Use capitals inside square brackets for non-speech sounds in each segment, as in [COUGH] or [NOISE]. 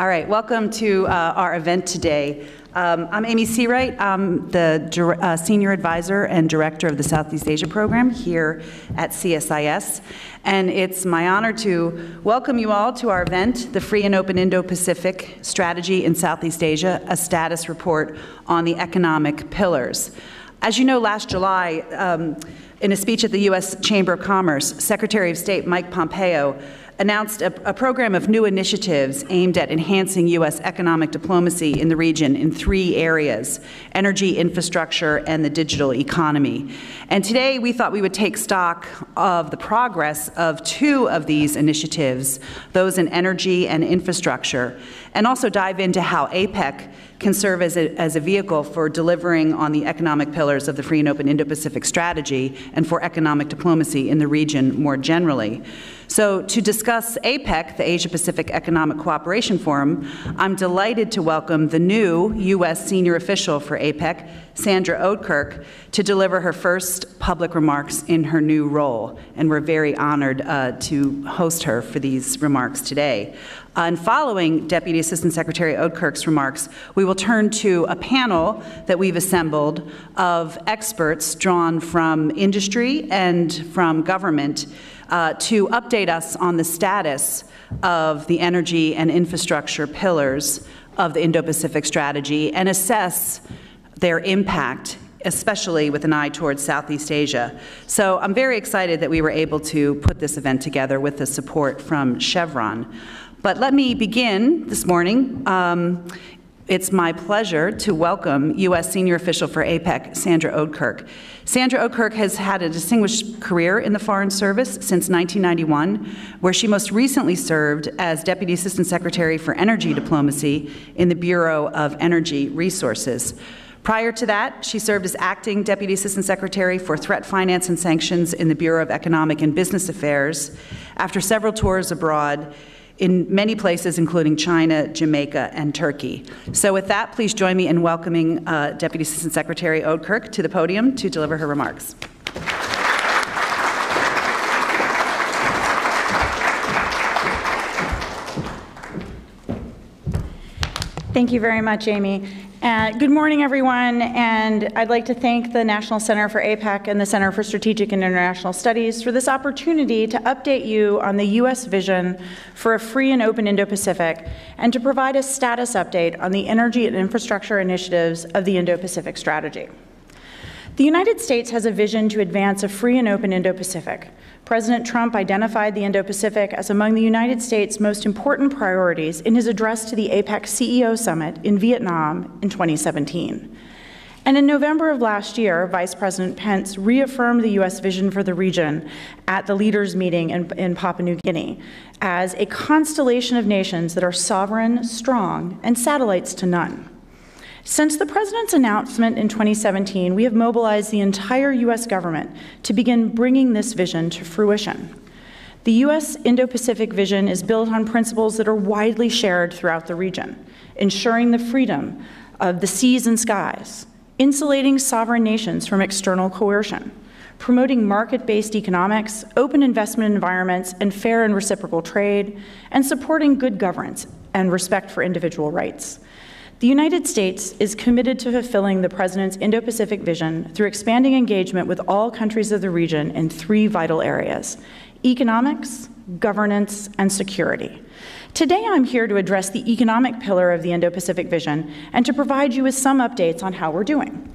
All right, welcome to uh, our event today. Um, I'm Amy Searight. I'm the uh, Senior Advisor and Director of the Southeast Asia Program here at CSIS. And it's my honor to welcome you all to our event, the Free and Open Indo-Pacific Strategy in Southeast Asia, a status report on the economic pillars. As you know, last July, um, in a speech at the U.S. Chamber of Commerce, Secretary of State Mike Pompeo announced a, a, program of new initiatives aimed at enhancing U.S. economic diplomacy in the region in three areas energy, infrastructure, and the digital economy. And today we thought we would take stock of the progress of two of these initiatives, those in energy and infrastructure, and also dive into how APEC can serve as a, as a vehicle for delivering on the economic pillars of the free and open Indo Pacific strategy and for economic diplomacy in the region more generally. So, to discuss APEC, the Asia Pacific Economic Cooperation Forum, I'm delighted to welcome the new U.S. senior official for APEC, Sandra Oudkirk, to deliver her first public remarks in her new role. And we're very honored uh, to host her for these remarks today. Uh, and following Deputy Assistant Secretary Oudkirk's remarks, we will turn to a panel that we've assembled of experts drawn from industry and from government uh, to update us on the status of the energy and infrastructure pillars of the Indo Pacific strategy and assess their impact especially with an eye towards Southeast Asia. So I'm very excited that we were able to put this event together with the support from Chevron. But let me begin this morning. Um, it's my pleasure to welcome U.S. Senior Official for APEC, Sandra Oudkirk. Sandra Oudkirk has had a distinguished career in the Foreign Service since 1991, where she most recently served as Deputy Assistant Secretary for Energy Diplomacy in the Bureau of Energy Resources. Prior to that, she served as acting Deputy Assistant Secretary for Threat Finance and Sanctions in the Bureau of Economic and Business Affairs. After several tours abroad, in many places, including China, Jamaica, and Turkey. So, with that, please join me in welcoming uh, Deputy Assistant Secretary Oudkirk to the podium to deliver her remarks. Thank you very much, Amy. Uh, good morning, everyone, and I'd like to thank the National Center for APEC and the Center for Strategic and International Studies for this opportunity to update you on the U.S. vision for a free and open Indo-Pacific and to provide a status update on the energy and infrastructure initiatives of the Indo-Pacific strategy. The United States has a vision to advance a free and open Indo-Pacific, President Trump identified the Indo Pacific as among the United States' most important priorities in his address to the APEC CEO Summit in Vietnam in 2017. And in November of last year, Vice President Pence reaffirmed the U.S. vision for the region at the leaders' meeting in, in, Papua New Guinea as a constellation of nations that are sovereign, strong, and satellites to none. Since the President's announcement in 2017, we have mobilized the entire U.S. government to begin bringing this vision to fruition. The U.S. Indo Pacific vision is built on principles that are widely shared throughout the region, ensuring the freedom of the seas and skies, insulating sovereign nations from external coercion, promoting market based economics, open investment environments, and fair and reciprocal trade, and supporting good governance and respect for individual rights. The United States is committed to fulfilling the President's Indo Pacific vision through expanding engagement with all countries of the region in three vital areas economics, governance, and security. Today, I'm here to address the economic pillar of the Indo Pacific vision and to provide you with some updates on how we're doing.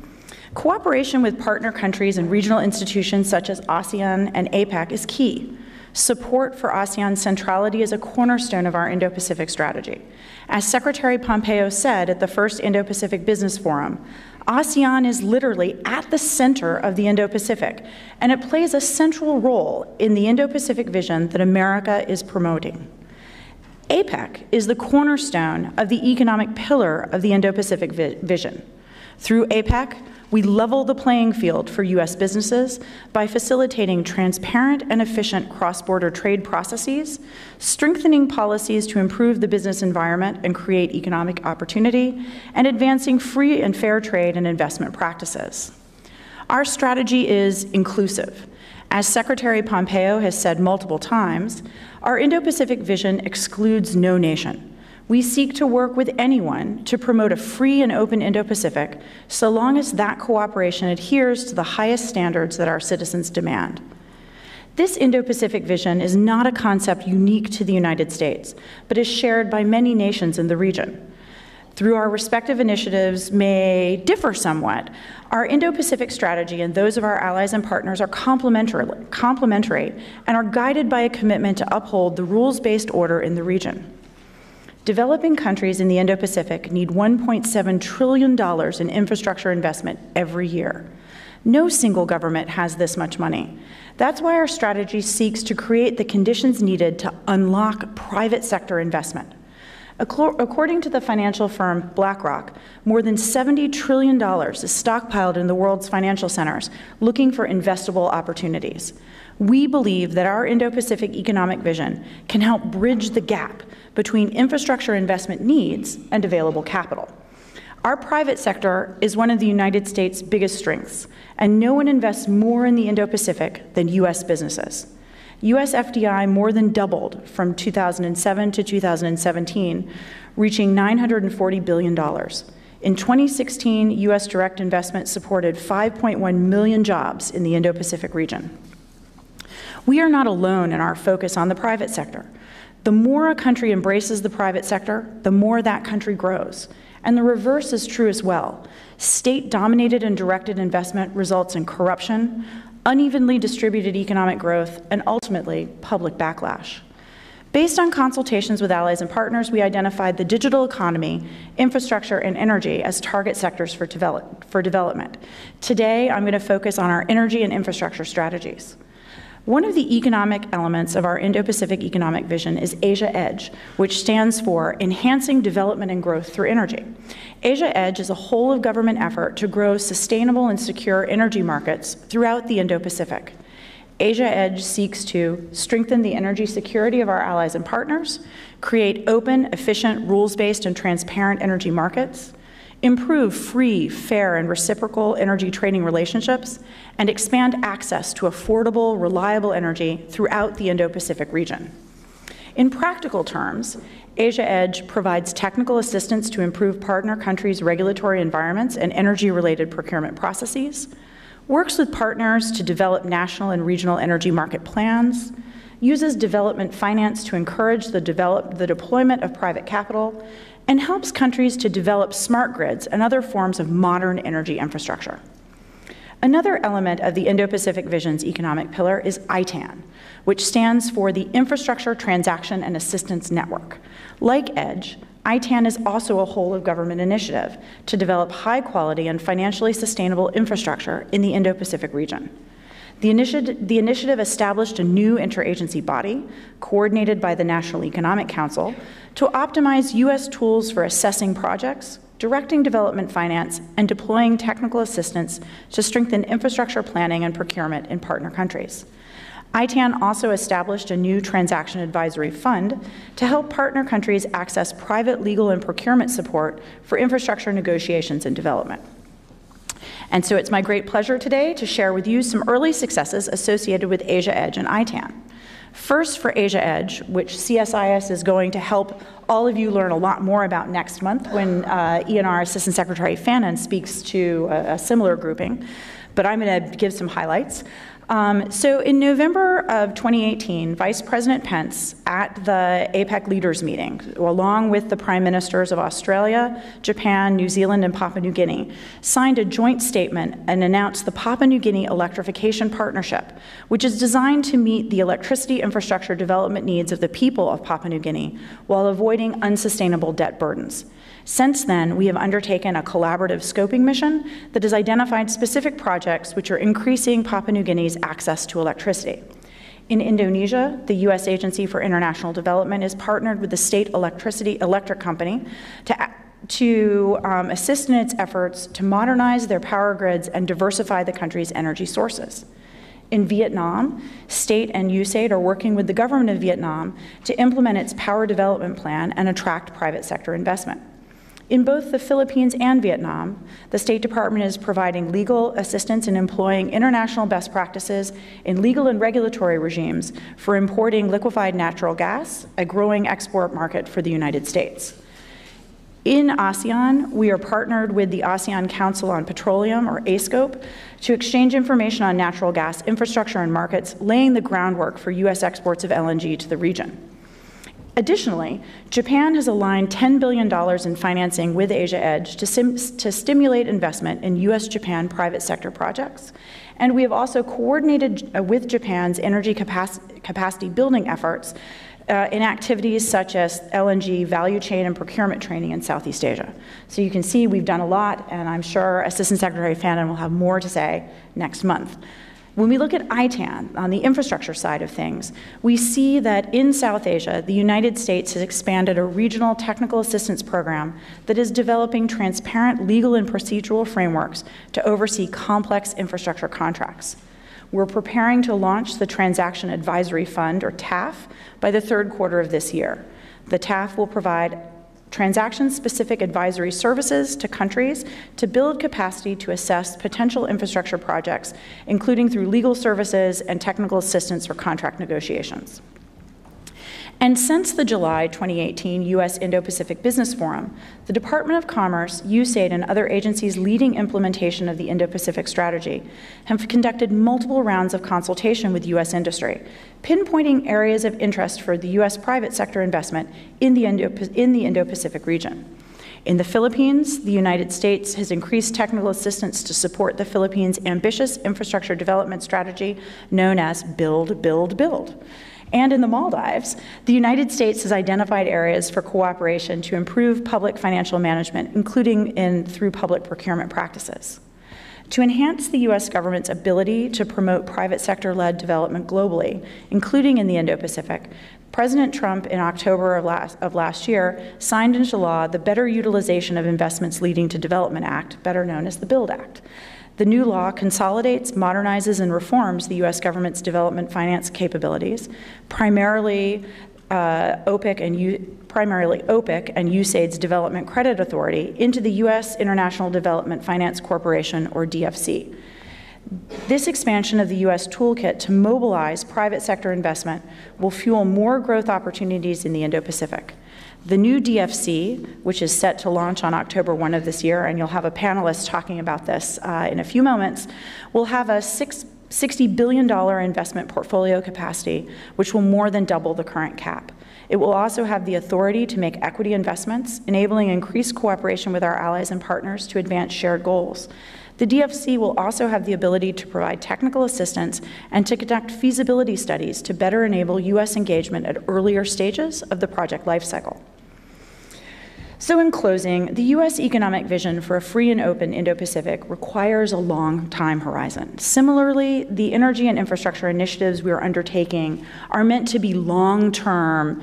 Cooperation with partner countries and regional institutions such as ASEAN and APEC is key. Support for ASEAN centrality is a cornerstone of our Indo Pacific strategy. As Secretary Pompeo said at the first Indo Pacific Business Forum, ASEAN is literally at the center of the Indo Pacific, and it plays a central role in the Indo Pacific vision that America is promoting. APEC is the cornerstone of the economic pillar of the Indo Pacific vi vision. Through APEC, we level the playing field for U.S. businesses by facilitating transparent and efficient cross border trade processes, strengthening policies to improve the business environment and create economic opportunity, and advancing free and fair trade and investment practices. Our strategy is inclusive. As Secretary Pompeo has said multiple times, our Indo Pacific vision excludes no nation. We seek to work with anyone to promote a free and open Indo Pacific so long as that cooperation adheres to the highest standards that our citizens demand. This Indo Pacific vision is not a concept unique to the United States, but is shared by many nations in the region. Through our respective initiatives may differ somewhat, our Indo-Pacific strategy and those of our allies and partners are complementary, complementary and are guided by a commitment to uphold the rules-based order in the region. Developing countries in the Indo-Pacific need $1.7 trillion in infrastructure investment every year. No single government has this much money. That's why our strategy seeks to create the conditions needed to unlock private sector investment. According to the financial firm BlackRock, more than $70 trillion is stockpiled in the world's financial centers looking for investable opportunities. We believe that our Indo Pacific economic vision can help bridge the gap between infrastructure investment needs and available capital. Our private sector is one of the United States' biggest strengths, and no one invests more in the Indo Pacific than U.S. businesses. US FDI more than doubled from 2007 to 2017, reaching $940 billion. In 2016, US direct investment supported 5.1 million jobs in the Indo Pacific region. We are not alone in our focus on the private sector. The more a country embraces the private sector, the more that country grows. And the reverse is true as well. State dominated and directed investment results in corruption, unevenly distributed economic growth, and ultimately, public backlash. Based on consultations with allies and partners, we identified the digital economy, infrastructure, and energy as target sectors for, develop, for development. Today, I'm going to focus on our energy and infrastructure strategies. One of the economic elements of our Indo Pacific economic vision is Asia Edge, which stands for Enhancing Development and Growth Through Energy. Asia Edge is a whole of government effort to grow sustainable and secure energy markets throughout the Indo Pacific. Asia Edge seeks to strengthen the energy security of our allies and partners, create open, efficient, rules based, and transparent energy markets, improve free, fair, and reciprocal energy trading relationships, and expand access to affordable, reliable energy throughout the Indo Pacific region. In practical terms, Asia Edge provides technical assistance to improve partner countries' regulatory environments and energy related procurement processes, works with partners to develop national and regional energy market plans, uses development finance to encourage the, develop, the deployment of private capital, and helps countries to develop smart grids and other forms of modern energy infrastructure. Another element of the Indo Pacific Vision's economic pillar is ITAN, which stands for the Infrastructure Transaction and Assistance Network. Like EDGE, ITAN is also a whole of government initiative to develop high quality and financially sustainable infrastructure in the Indo Pacific region. The initiative, the initiative, established a new interagency body, coordinated by the National Economic Council, to optimize U.S. tools for assessing projects, directing development finance, and deploying technical assistance to strengthen infrastructure planning and procurement in partner countries. ITAN also established a new transaction advisory fund to help partner countries access private legal and procurement support for infrastructure negotiations and development. And so it's my great pleasure today to share with you some early successes associated with Asia Edge and ITAN. First, for Asia Edge, which CSIS is going to help all of you learn a lot more about next month when uh, ENR Assistant Secretary Fannon speaks to a, a similar grouping. But I'm going to give some highlights. Um, so in November of 2018, Vice President Pence at the APEC leaders meeting, along with the prime ministers of Australia, Japan, New Zealand, and Papua New Guinea, signed a joint statement and announced the Papua New Guinea Electrification Partnership, which is designed to meet the electricity infrastructure development needs of the people of Papua New Guinea while avoiding unsustainable debt burdens. Since then, we have undertaken a collaborative scoping mission that has identified specific projects which are increasing Papua New Guinea's access to electricity. In Indonesia, the U.S. Agency for International Development is partnered with the state electricity electric company to, to um, assist in its efforts to modernize their power grids and diversify the country's energy sources. In Vietnam, state and USAID are working with the government of Vietnam to implement its power development plan and attract private sector investment. In both the Philippines and Vietnam, the State Department is providing legal assistance in employing international best practices in legal and regulatory regimes for importing liquefied natural gas, a growing export market for the United States. In ASEAN, we are partnered with the ASEAN Council on Petroleum, or ASCOPE, to exchange information on natural gas infrastructure and markets, laying the groundwork for U.S. exports of LNG to the region. Additionally, Japan has aligned $10 billion in financing with Asia Edge to, to stimulate investment in US Japan private sector projects. And we have also coordinated uh, with Japan's energy capac- capacity building efforts uh, in activities such as LNG value chain and procurement training in Southeast Asia. So you can see we've done a lot, and I'm sure Assistant Secretary Fannon will have more to say next month. When we look at ITAN on the infrastructure side of things, we see that in South Asia, the United States has expanded a regional technical assistance program that is developing transparent legal and procedural frameworks to oversee complex infrastructure contracts. We're preparing to launch the Transaction Advisory Fund, or TAF, by the third quarter of this year. The TAF will provide transaction specific advisory services to countries to build capacity to assess potential infrastructure projects, including through legal services and technical assistance for contract negotiations. And since the July 2018 U.S. Indo Pacific Business Forum, the Department of Commerce, USAID, and other agencies leading implementation of the Indo Pacific strategy have conducted multiple rounds of consultation with U.S. industry, pinpointing areas of interest for the U.S. private sector investment in the Indo Pacific region. In the Philippines, the United States has increased technical assistance to support the Philippines' ambitious infrastructure development strategy known as Build, Build, Build. And in the Maldives, the United States has identified areas for cooperation to improve public financial management, including in, through public procurement practices. To enhance the U.S. government's ability to promote private sector led development globally, including in the Indo Pacific, President Trump, in October of last, of last, year, signed into law the Better Utilization of Investments Leading to Development Act, better known as the BUILD Act. The new law consolidates, modernizes, and reforms the U.S. government's development finance capabilities, primarily uh, OPIC and U- primarily OPIC and USAID's Development Credit Authority into the U.S. International Development Finance Corporation, or DFC. This expansion of the U.S. toolkit to mobilize private sector investment will fuel more growth opportunities in the Indo Pacific. The new DFC, which is set to launch on October 1 of this year, and you'll have a panelist talking about this uh, in a few moments, will have a six, $60 billion investment portfolio capacity, which will more than double the current cap. It will also have the authority to make equity investments, enabling increased cooperation with our allies and partners to advance shared goals. The DFC will also have the ability to provide technical assistance and to conduct feasibility studies to better enable U.S. engagement at earlier stages of the project lifecycle. So, in closing, the U.S. economic vision for a free and open Indo Pacific requires a long time horizon. Similarly, the energy and infrastructure initiatives we are undertaking are meant to be long term,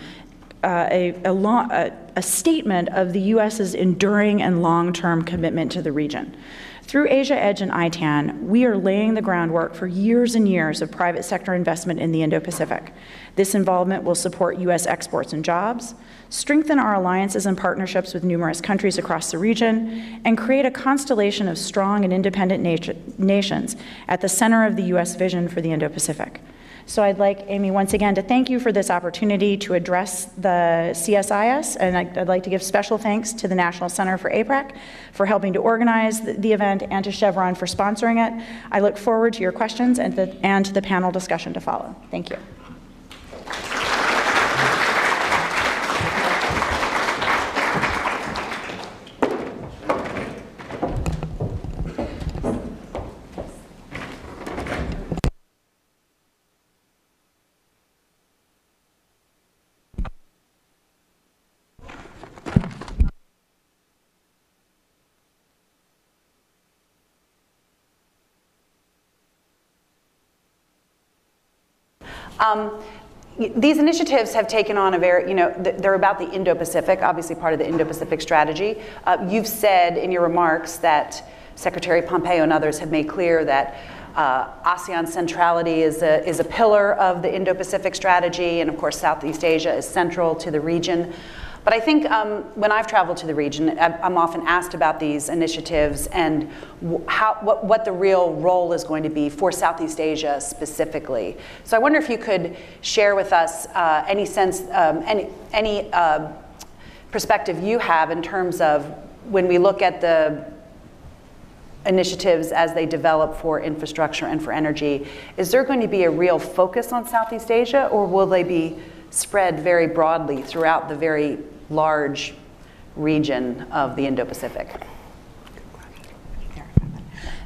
uh, a, a, long, a, a statement of the U.S.'s enduring and long term commitment to the region. Through Asia Edge and ITAN, we are laying the groundwork for years and years of private sector investment in the Indo Pacific. This involvement will support U.S. exports and jobs, strengthen our alliances and partnerships with numerous countries across the region, and create a constellation of strong and independent nat- nations at the center of the U.S. vision for the Indo Pacific. So I'd like, Amy, once again to thank you for this opportunity to address the CSIS, and I'd like to give special thanks to the National Center for APEC for helping to organize the event and to Chevron for sponsoring it. I look forward to your questions and, the, and to the panel discussion to follow. Thank you. Um, these initiatives have taken on a very, you know, they're about the Indo Pacific, obviously part of the Indo Pacific strategy. Uh, you've said in your remarks that Secretary Pompeo and others have made clear that uh, ASEAN centrality is a, is a pillar of the Indo Pacific strategy, and of course, Southeast Asia is central to the region. But I think um, when I've traveled to the region, I'm often asked about these initiatives and how, what, what the real role is going to be for Southeast Asia specifically. So I wonder if you could share with us uh, any sense, um, any, any uh, perspective you have in terms of when we look at the initiatives as they develop for infrastructure and for energy, is there going to be a real focus on Southeast Asia or will they be spread very broadly throughout the very large region of the Indo-Pacific?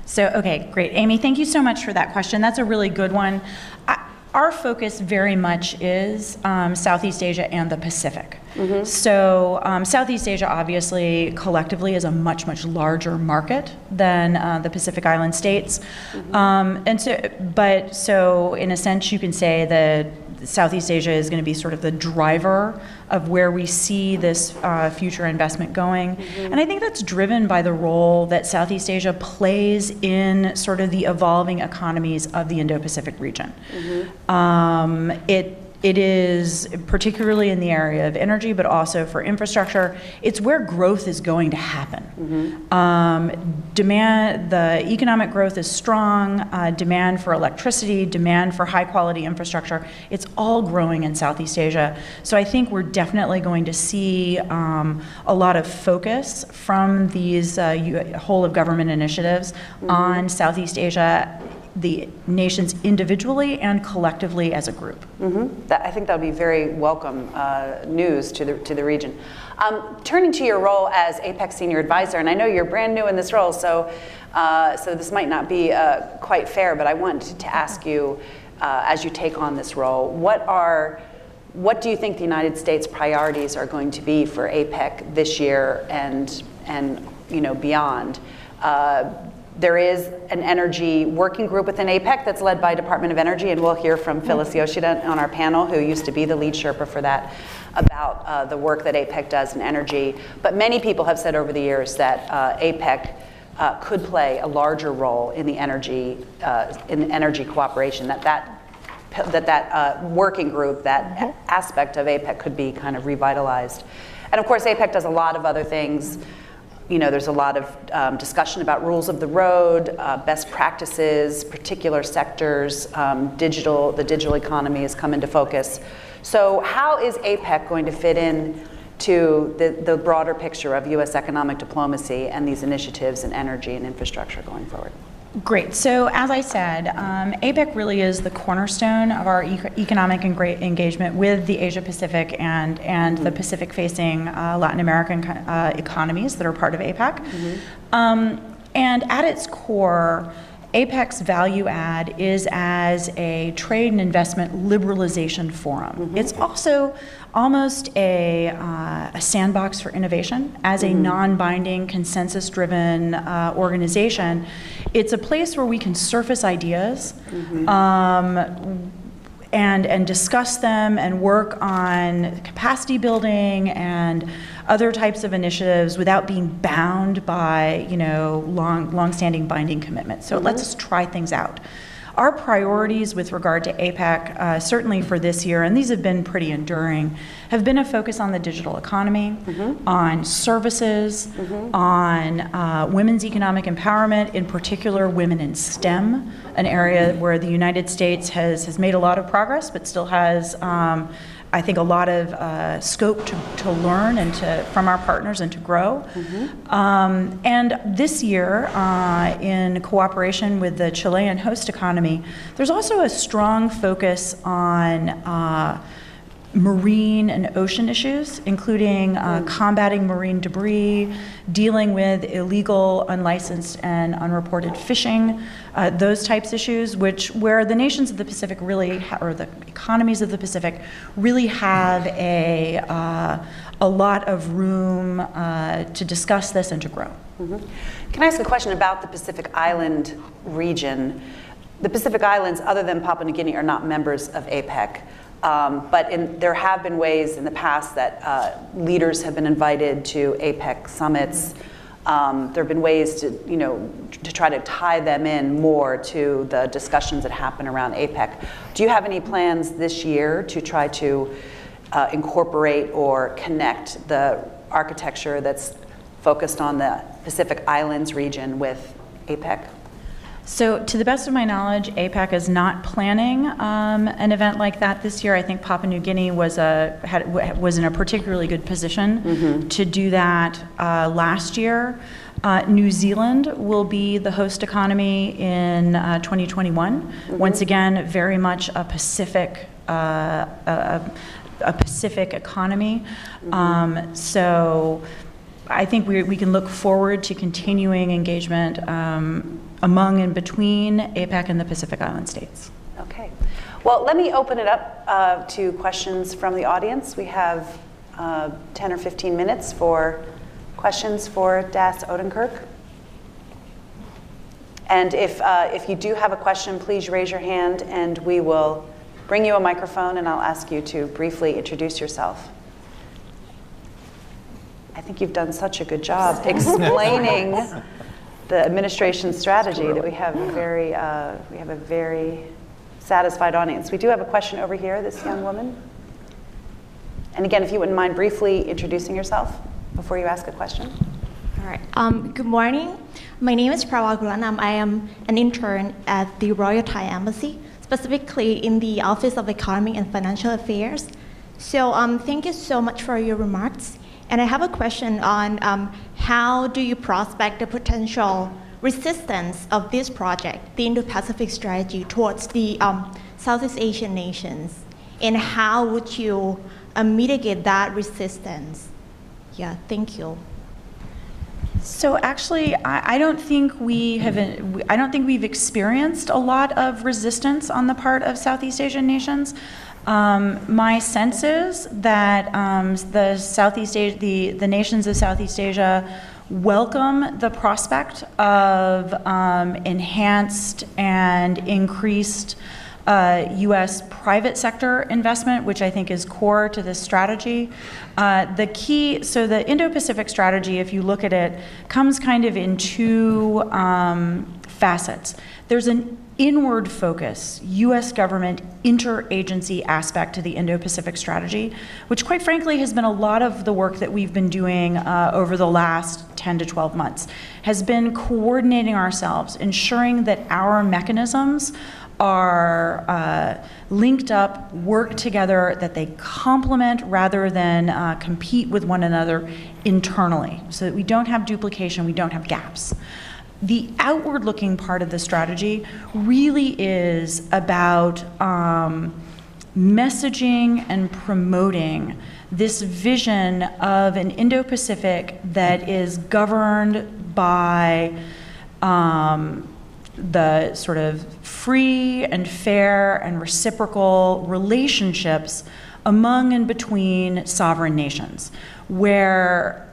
So, okay, great. Amy, thank you so much for that question. That's a really good one. I, our focus very much is um, Southeast Asia and the Pacific. Mm-hmm. So, um, Southeast Asia obviously collectively is a much, much larger market than uh, the Pacific Island states. Mm-hmm. Um, and so, but so in a sense, you can say that Southeast Asia is going to be sort of the driver of where we see this uh, future investment going. Mm-hmm. And I think that's driven by the role that Southeast Asia plays in sort of the evolving economies of the Indo Pacific region. Mm-hmm. Um, it it is particularly in the area of energy, but also for infrastructure. It's where growth is going to happen. Mm-hmm. Um, demand, the economic growth is strong. Uh, demand for electricity, demand for high quality infrastructure. It's all growing in Southeast Asia. So I think we're definitely going to see um, a lot of focus from these uh, whole of government initiatives mm-hmm. on Southeast Asia the nations individually and collectively as a group. Mm-hmm. That, I think that would be very welcome uh, news to the, to the region. Um, turning to your role as APEC Senior Advisor, and I know you're brand new in this role, so, uh, so this might not be uh, quite fair, but I wanted to ask you, uh, as you take on this role, what are what do you think the United States priorities are going to be for APEC this year and and you know beyond? Uh, there is an energy working group within APEC that's led by Department of Energy, and we'll hear from Phyllis Yoshida on our panel, who used to be the lead Sherpa for that, about uh, the work that APEC does in energy. But many people have said over the years that uh, APEC uh, could play a larger role in the energy uh, in energy cooperation. That that that that uh, working group, that mm-hmm. aspect of APEC, could be kind of revitalized. And of course, APEC does a lot of other things you know, there's a lot of um, discussion about rules of the road, uh, best practices, particular sectors, um, digital, the digital economy has come into focus. So how is APEC going to fit in to the, the broader picture of US economic diplomacy and these initiatives in energy and infrastructure going forward? Great. So, as I said, um, APEC really is the cornerstone of our economic and great engagement with the Asia Pacific and, and mm-hmm. the Pacific facing uh, Latin American uh, economies that are part of APEC. Mm-hmm. Um, and at its core, APEC's value add is as a trade and investment liberalization forum. Mm-hmm. It's also almost a, uh, a, sandbox for innovation. As a mm-hmm. non binding, consensus driven uh, organization, it's a place where we can surface ideas. Mm-hmm. Um, and, and discuss them and work on capacity building and other types of initiatives without being bound by you know long long-standing binding commitments. So mm-hmm. let's try things out. Our priorities with regard to APEC, uh, certainly for this year, and these have been pretty enduring, have been a focus on the digital economy, mm-hmm. on services, mm-hmm. on uh, women's economic empowerment, in particular women in STEM, an area where the United States has, has made a lot of progress but still has. Um, I think a lot of uh, scope to, to learn and to from our partners and to grow. Mm-hmm. Um, and this year, uh, in cooperation with the Chilean host economy, there's also a strong focus on. Uh, marine and ocean issues, including uh, combating marine debris, dealing with illegal, unlicensed, and unreported fishing, uh, those types of issues, which where the nations of the Pacific really, or the economies of the Pacific, really have a uh, a lot of room uh, to discuss this and to grow. Mm-hmm. Can I ask a question about the Pacific Island region? The Pacific Islands, other than Papua New Guinea, are not members of APEC. Um, but in, there have been ways in the past that uh, leaders have been invited to APEC summits. Um, there have been ways to, you know, to try to tie them in more to the discussions that happen around APEC. Do you have any plans this year to try to uh, incorporate or connect the architecture that's focused on the Pacific Islands region with APEC? So, to the best of my knowledge, APEC is not planning um, an event like that this year. I think Papua New Guinea was a had, was in a particularly good position mm-hmm. to do that uh, last year. Uh, New Zealand will be the host economy in uh, 2021. Mm-hmm. Once again, very much a Pacific. Uh, a, a, Pacific economy. Mm-hmm. Um, so I think we, we can look forward to continuing engagement um, among and between APEC and the Pacific Island states. Okay. Well, let me open it up uh, to questions from the audience. We have uh, 10 or 15 minutes for questions for Das Oudkirk. And if, uh, if you do have a question, please raise your hand and we will bring you a microphone and I'll ask you to briefly introduce yourself. I think you've done such a good job explaining [LAUGHS] the administration strategy that we have a very uh, we have a very satisfied audience. We do have a question over here. This young woman. And again, if you wouldn't mind briefly introducing yourself before you ask a question. All right. Um, good morning. My name is Prawa Gulanam. I am an intern at the Royal Thai Embassy, specifically in the Office of Economic and Financial Affairs. So um, thank you so much for your remarks. And I have a question on um, how do you prospect the potential resistance of this project, the Indo-Pacific strategy, towards the um, Southeast Asian nations, and how would you uh, mitigate that resistance? Yeah, thank you. So actually, I, I, don't think we have. I don't think we've experienced a lot of resistance on the part of Southeast Asian nations. Um, my sense is that um, the Southeast Asia, the, the nations of Southeast Asia welcome the prospect of um, enhanced and increased uh, U.S. private sector investment, which I think is core to this strategy. Uh, the key, so the Indo Pacific strategy, if you look at it, comes kind of in two um, facets. There's an inward focus, US government interagency aspect to the Indo Pacific strategy, which, quite frankly, has been a lot of the work that we've been doing uh, over the last 10 to 12 months, has been coordinating ourselves, ensuring that our mechanisms are uh, linked up, work together, that they complement rather than uh, compete with one another internally, so that we don't have duplication, we don't have gaps the outward looking part of the strategy really is about um, messaging and promoting this vision of an Indo Pacific that is governed by um, the sort of free and fair and reciprocal relationships among and between sovereign nations, where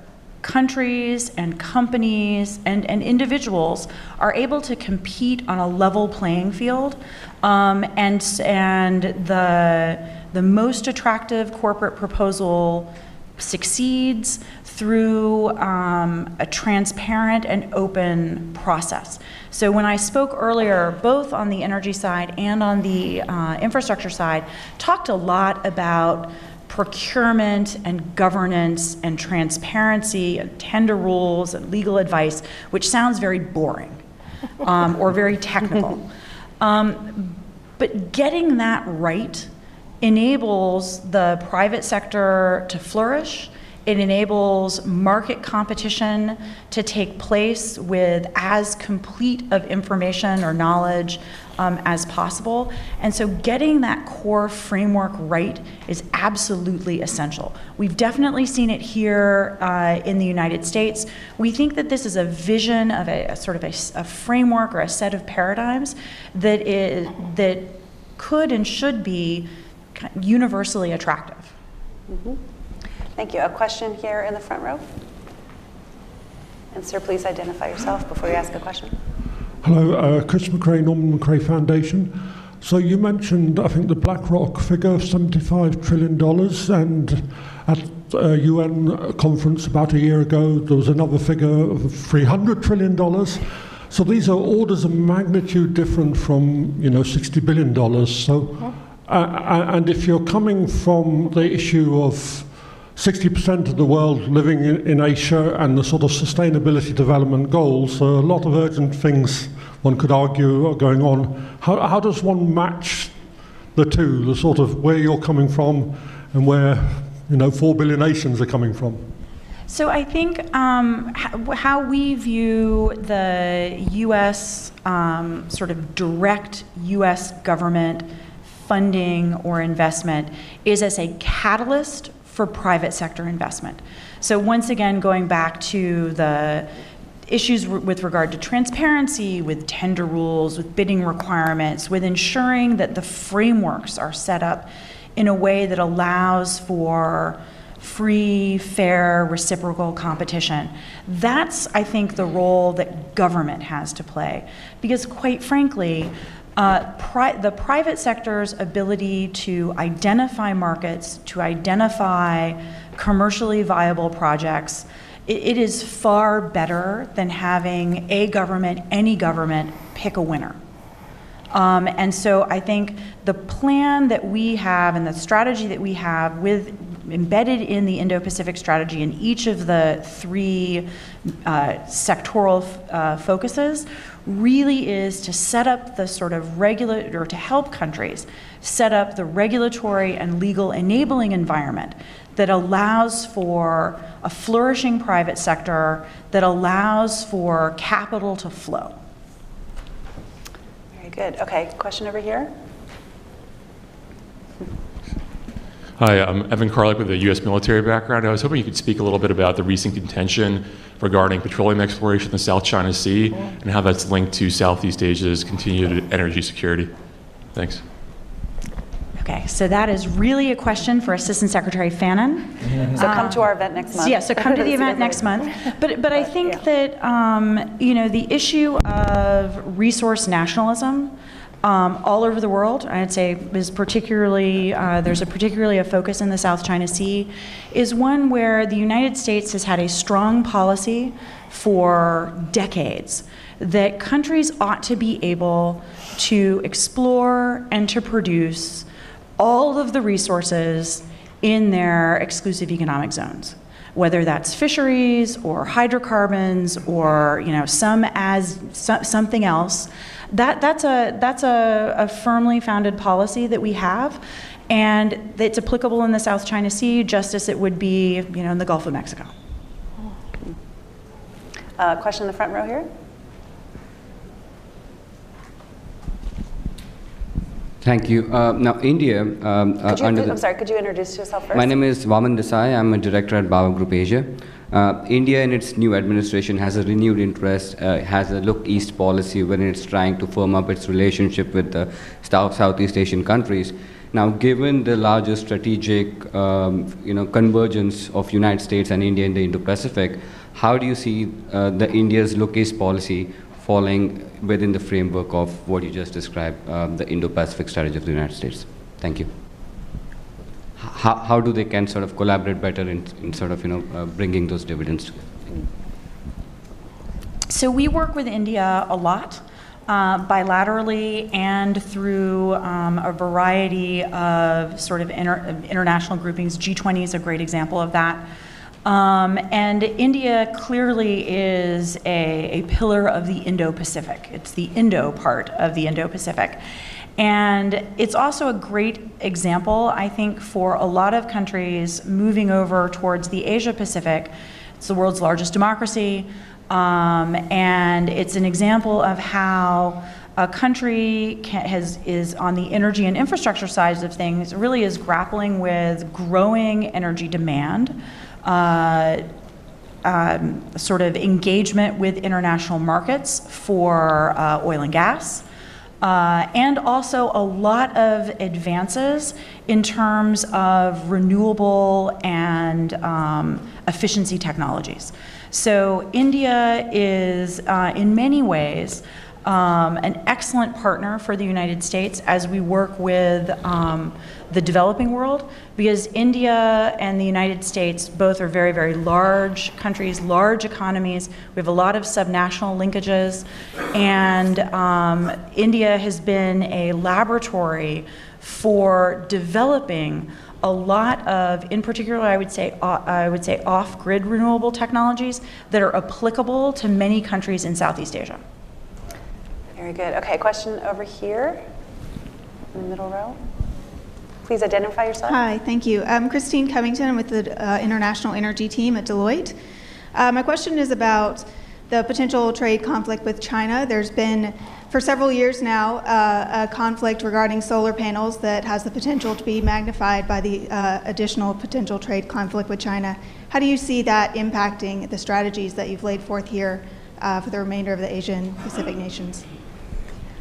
countries and companies and, and individuals are able to compete on a level playing field um, and, and the, the most attractive corporate proposal succeeds through um, a transparent and open process. So, when I spoke earlier, both on the energy side and on the uh, infrastructure side, talked a lot about procurement and governance and transparency and tender rules and legal advice, which sounds very boring [LAUGHS] um, or very technical. Um, but getting that right enables the private sector to flourish it enables market competition to take place with as complete of information or knowledge um, as possible. And so getting that core framework right is absolutely essential. We've definitely seen it here uh, in the United States. We think that this is a vision of a, a sort of a, a, framework or a set of paradigms that is that could and should be universally attractive. Mm-hmm. Thank you. A question here in the front row. And sir, please identify yourself before you ask a question. Hello, uh, Chris Macrae, Norman Macrae Foundation. So you mentioned, I think, the BlackRock figure of $75 trillion, and at a UN conference about a year ago, there was another figure of $300 trillion. So these are orders of magnitude different from, you know, $60 billion. So Uh, and if you're coming from the issue of 60% of the world living in, Asia and the sort of sustainability development goals, so a lot of urgent things one could argue are going on. How, how does one match the two, the sort of where you're coming from and where, you know, four billion nations are coming from? So I think um, how we view the U.S. Um, sort of direct U.S. government funding or investment is as a catalyst for private sector investment. So once again, going back to the issues with regard to transparency, with tender rules, with bidding requirements, with ensuring that the frameworks are set up in a way that allows for free, fair, reciprocal competition. That's, I think, the role that government has to play. Because, quite frankly, uh, pri- the private sector's ability to identify markets, to identify commercially viable projects, it, it is far better than having a government, any government, pick a winner. Um, and so I think the plan that we have and the strategy that we have with embedded in the Indo-Pacific strategy in each of the three uh, sectoral uh, focuses really is to set up the sort of regular or to help countries set up the regulatory and legal enabling environment that allows for a flourishing private sector that allows for capital to flow. Very good. Okay, question over here. Hi, I'm Evan Karlik with a U.S. military background. I was hoping you could speak a little bit about the recent contention regarding petroleum exploration in the South China Sea and how that's linked to Southeast Asia's continued energy security. Thanks. Okay, so that is really a question for Assistant Secretary Fannon. [LAUGHS] So come to our event next month. Yeah, so come to the [LAUGHS] event next month. But, but I think that, um, you know, the issue of resource nationalism um, all over the world, I'd say is particularly, uh, there's a particularly a focus in the South China Sea, is one where the United States has had a strong policy for decades that countries ought to be able to explore and to produce all of the resources in their exclusive economic zones whether that's fisheries or hydrocarbons or you know some as so, something else that, that's a that's a, a firmly founded policy that we have and it's applicable in the South China Sea just as it would be you know in the Gulf of Mexico. Uh, question in the front row here. Thank you. Uh, now, India. Um, uh, you, I'm sorry, could you introduce yourself first? My name is Vaman Desai. I'm a director at Baba Group Asia. Uh, India, in its new administration, has a renewed interest, uh, has a look east policy when it's trying to firm up its relationship with the South, Southeast Asian countries. Now, given the larger strategic um, you know, convergence of United States and India in the Indo-Pacific, how do you see uh, the India's look east policy falling within the framework of what you just described, um, the Indo-Pacific strategy of the United States. Thank you. How, how do they can sort of collaborate better in, in sort of, you know, uh, bringing those dividends together? So we work with India a lot. Uh, bilaterally and through um, a variety of sort of inter international groupings. G20 is a great example of that. Um, and India clearly is a, a pillar of the Indo Pacific. It's the Indo part of the Indo Pacific. And it's also a great example, I think, for a lot of countries moving over towards the Asia Pacific. It's the world's largest democracy. Um, and it's an example of how a country can, has, is on the energy and infrastructure sides of things, really is grappling with growing energy demand uh, um, sort of engagement with international markets for uh, oil and gas. Uh, and also a lot of advances in terms of renewable and um, efficiency technologies. So, India is, uh, in many ways, um, an excellent partner for the United States as we work with um, the developing world because India and the United States both are very, very large countries, large economies. We have a lot of subnational linkages, and um, India has been a laboratory for developing a lot of, in particular, I would say, uh, I would say off-grid renewable technologies that are applicable to many countries in Southeast Asia. Very good. Okay, question over here in the middle row. Please identify yourself. Hi, thank you. I'm Christine Covington. With the uh, International Energy Team at Deloitte. Uh, my question is about the potential trade conflict with China. There's been, for several years now, uh, a conflict regarding solar panels that has the potential to be magnified by the uh, additional potential trade conflict with China. How do you see that impacting the strategies that you've laid forth here uh, for the remainder of the Asian Pacific nations?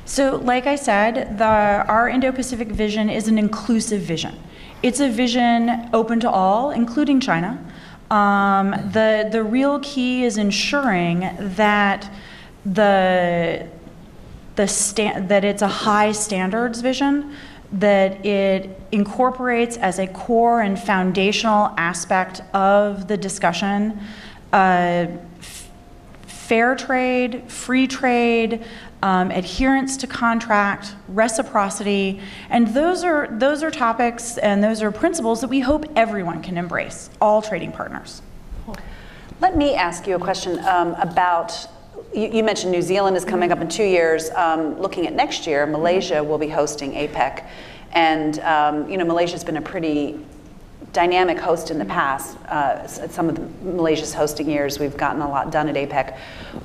So, like I said, the, our Indo Pacific vision is an inclusive vision. It's a vision open to all, including China. Um, the, the real key is ensuring that the, the sta- that it's a high standards vision, that it incorporates as a core and foundational aspect of the discussion uh, fair trade, free trade, um, adherence to contract, reciprocity, and those are those are topics and those are principles that we hope everyone can embrace, all trading partners. Let me ask you a question um, about. You, mentioned New Zealand is coming up in two years. Um, looking at next year, Malaysia will be hosting APEC, and um, you know Malaysia's been a pretty dynamic host in the past. Uh, some of the Malaysia's hosting years, we've gotten a lot done at APEC.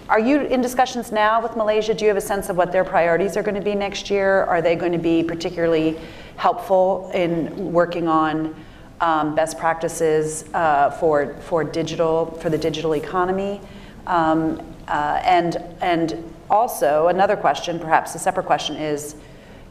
Are you in discussions now with Malaysia? Do you have a sense of what their priorities are going to be next year? Are they going to be particularly helpful in working on um, best practices uh, for for digital for the digital economy? Um, uh, and and also another question, perhaps a separate question, is,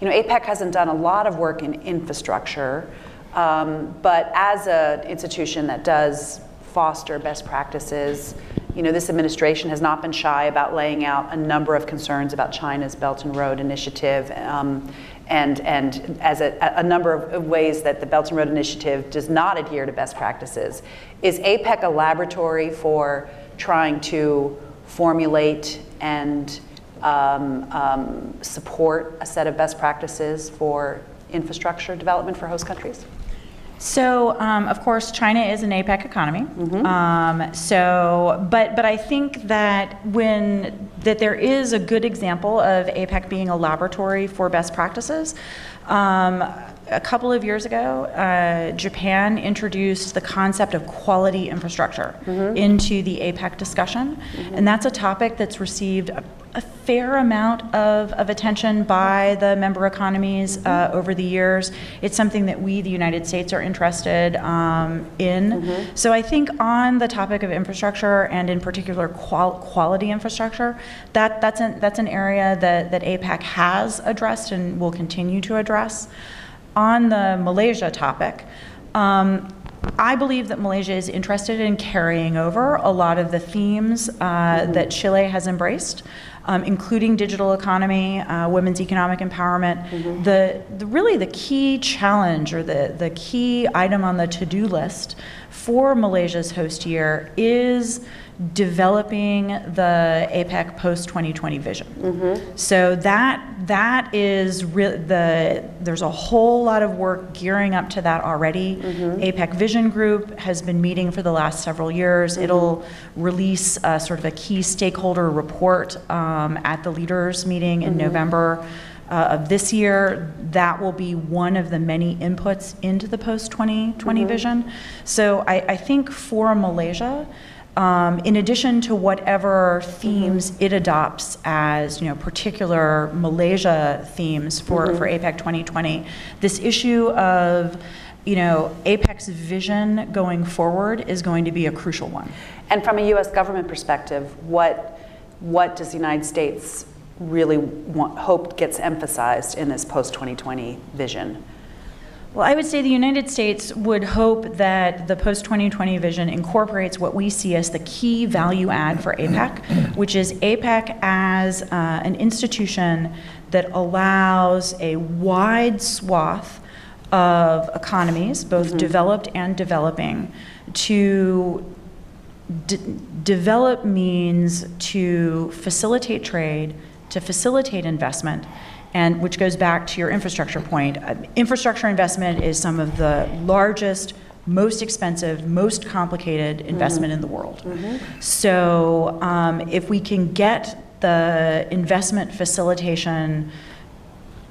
you know, APEC hasn't done a lot of work in infrastructure. Um, but as an institution that does foster best practices, you know, this administration has not been shy about laying out a number of concerns about China's Belt and Road Initiative, um, and and as a, a, number of ways that the Belt and Road Initiative does not adhere to best practices. Is APEC a laboratory for trying to formulate and um, um, support a set of best practices for infrastructure development for host countries? So, um, of course, China is an APEC economy. Mm-hmm. Um, so, but but I think that when that there is a good example of APEC being a laboratory for best practices. Um, a couple of years ago, uh, Japan introduced the concept of quality infrastructure mm-hmm. into the APEC discussion, mm-hmm. and that's a topic that's received a, a fair amount of, of, attention by the member economies uh, mm-hmm. over the years. It's something that we, the United States, are interested um, in. Mm-hmm. So I think on the topic of infrastructure, and in particular qual- quality infrastructure, that, that's, an, that's an area that, that APEC has addressed and will continue to address on the Malaysia topic, um, I believe that Malaysia is interested in carrying over a lot of the themes uh, that Chile has embraced, um, including digital economy, uh, women's economic empowerment. Mm-hmm. The, the, really the key challenge or the, the key item on the to-do list for Malaysia's host year is developing the APEC post 2020 vision. Mm-hmm. So that that is re- the there's a whole lot of work gearing up to that already. Mm-hmm. APEC Vision Group has been meeting for the last several years. Mm-hmm. It'll release a, sort of a key stakeholder report um, at the leaders meeting in mm-hmm. November. Uh, of this year, that will be one of the many inputs into the post 2020 mm-hmm. vision. So I, I think for Malaysia, um, in addition to whatever themes mm-hmm. it adopts as you know particular Malaysia themes for, mm-hmm. for APEC 2020, this issue of you know APEC's vision going forward is going to be a crucial one. And from a U.S. government perspective, what what does the United States really want, hope gets emphasized in this post 2020 vision? Well, I would say the United States would hope that the post 2020 vision incorporates what we see as the key value add for APEC, [CLEARS THROAT] which is APEC as uh, an institution that allows a wide swath of economies, both mm-hmm. developed and developing, to d- develop means to facilitate trade, to facilitate investment, and which goes back to your infrastructure point. Uh, Infrastructure investment is some of the largest, most expensive, most complicated investment in the world. So um, if we can get the investment facilitation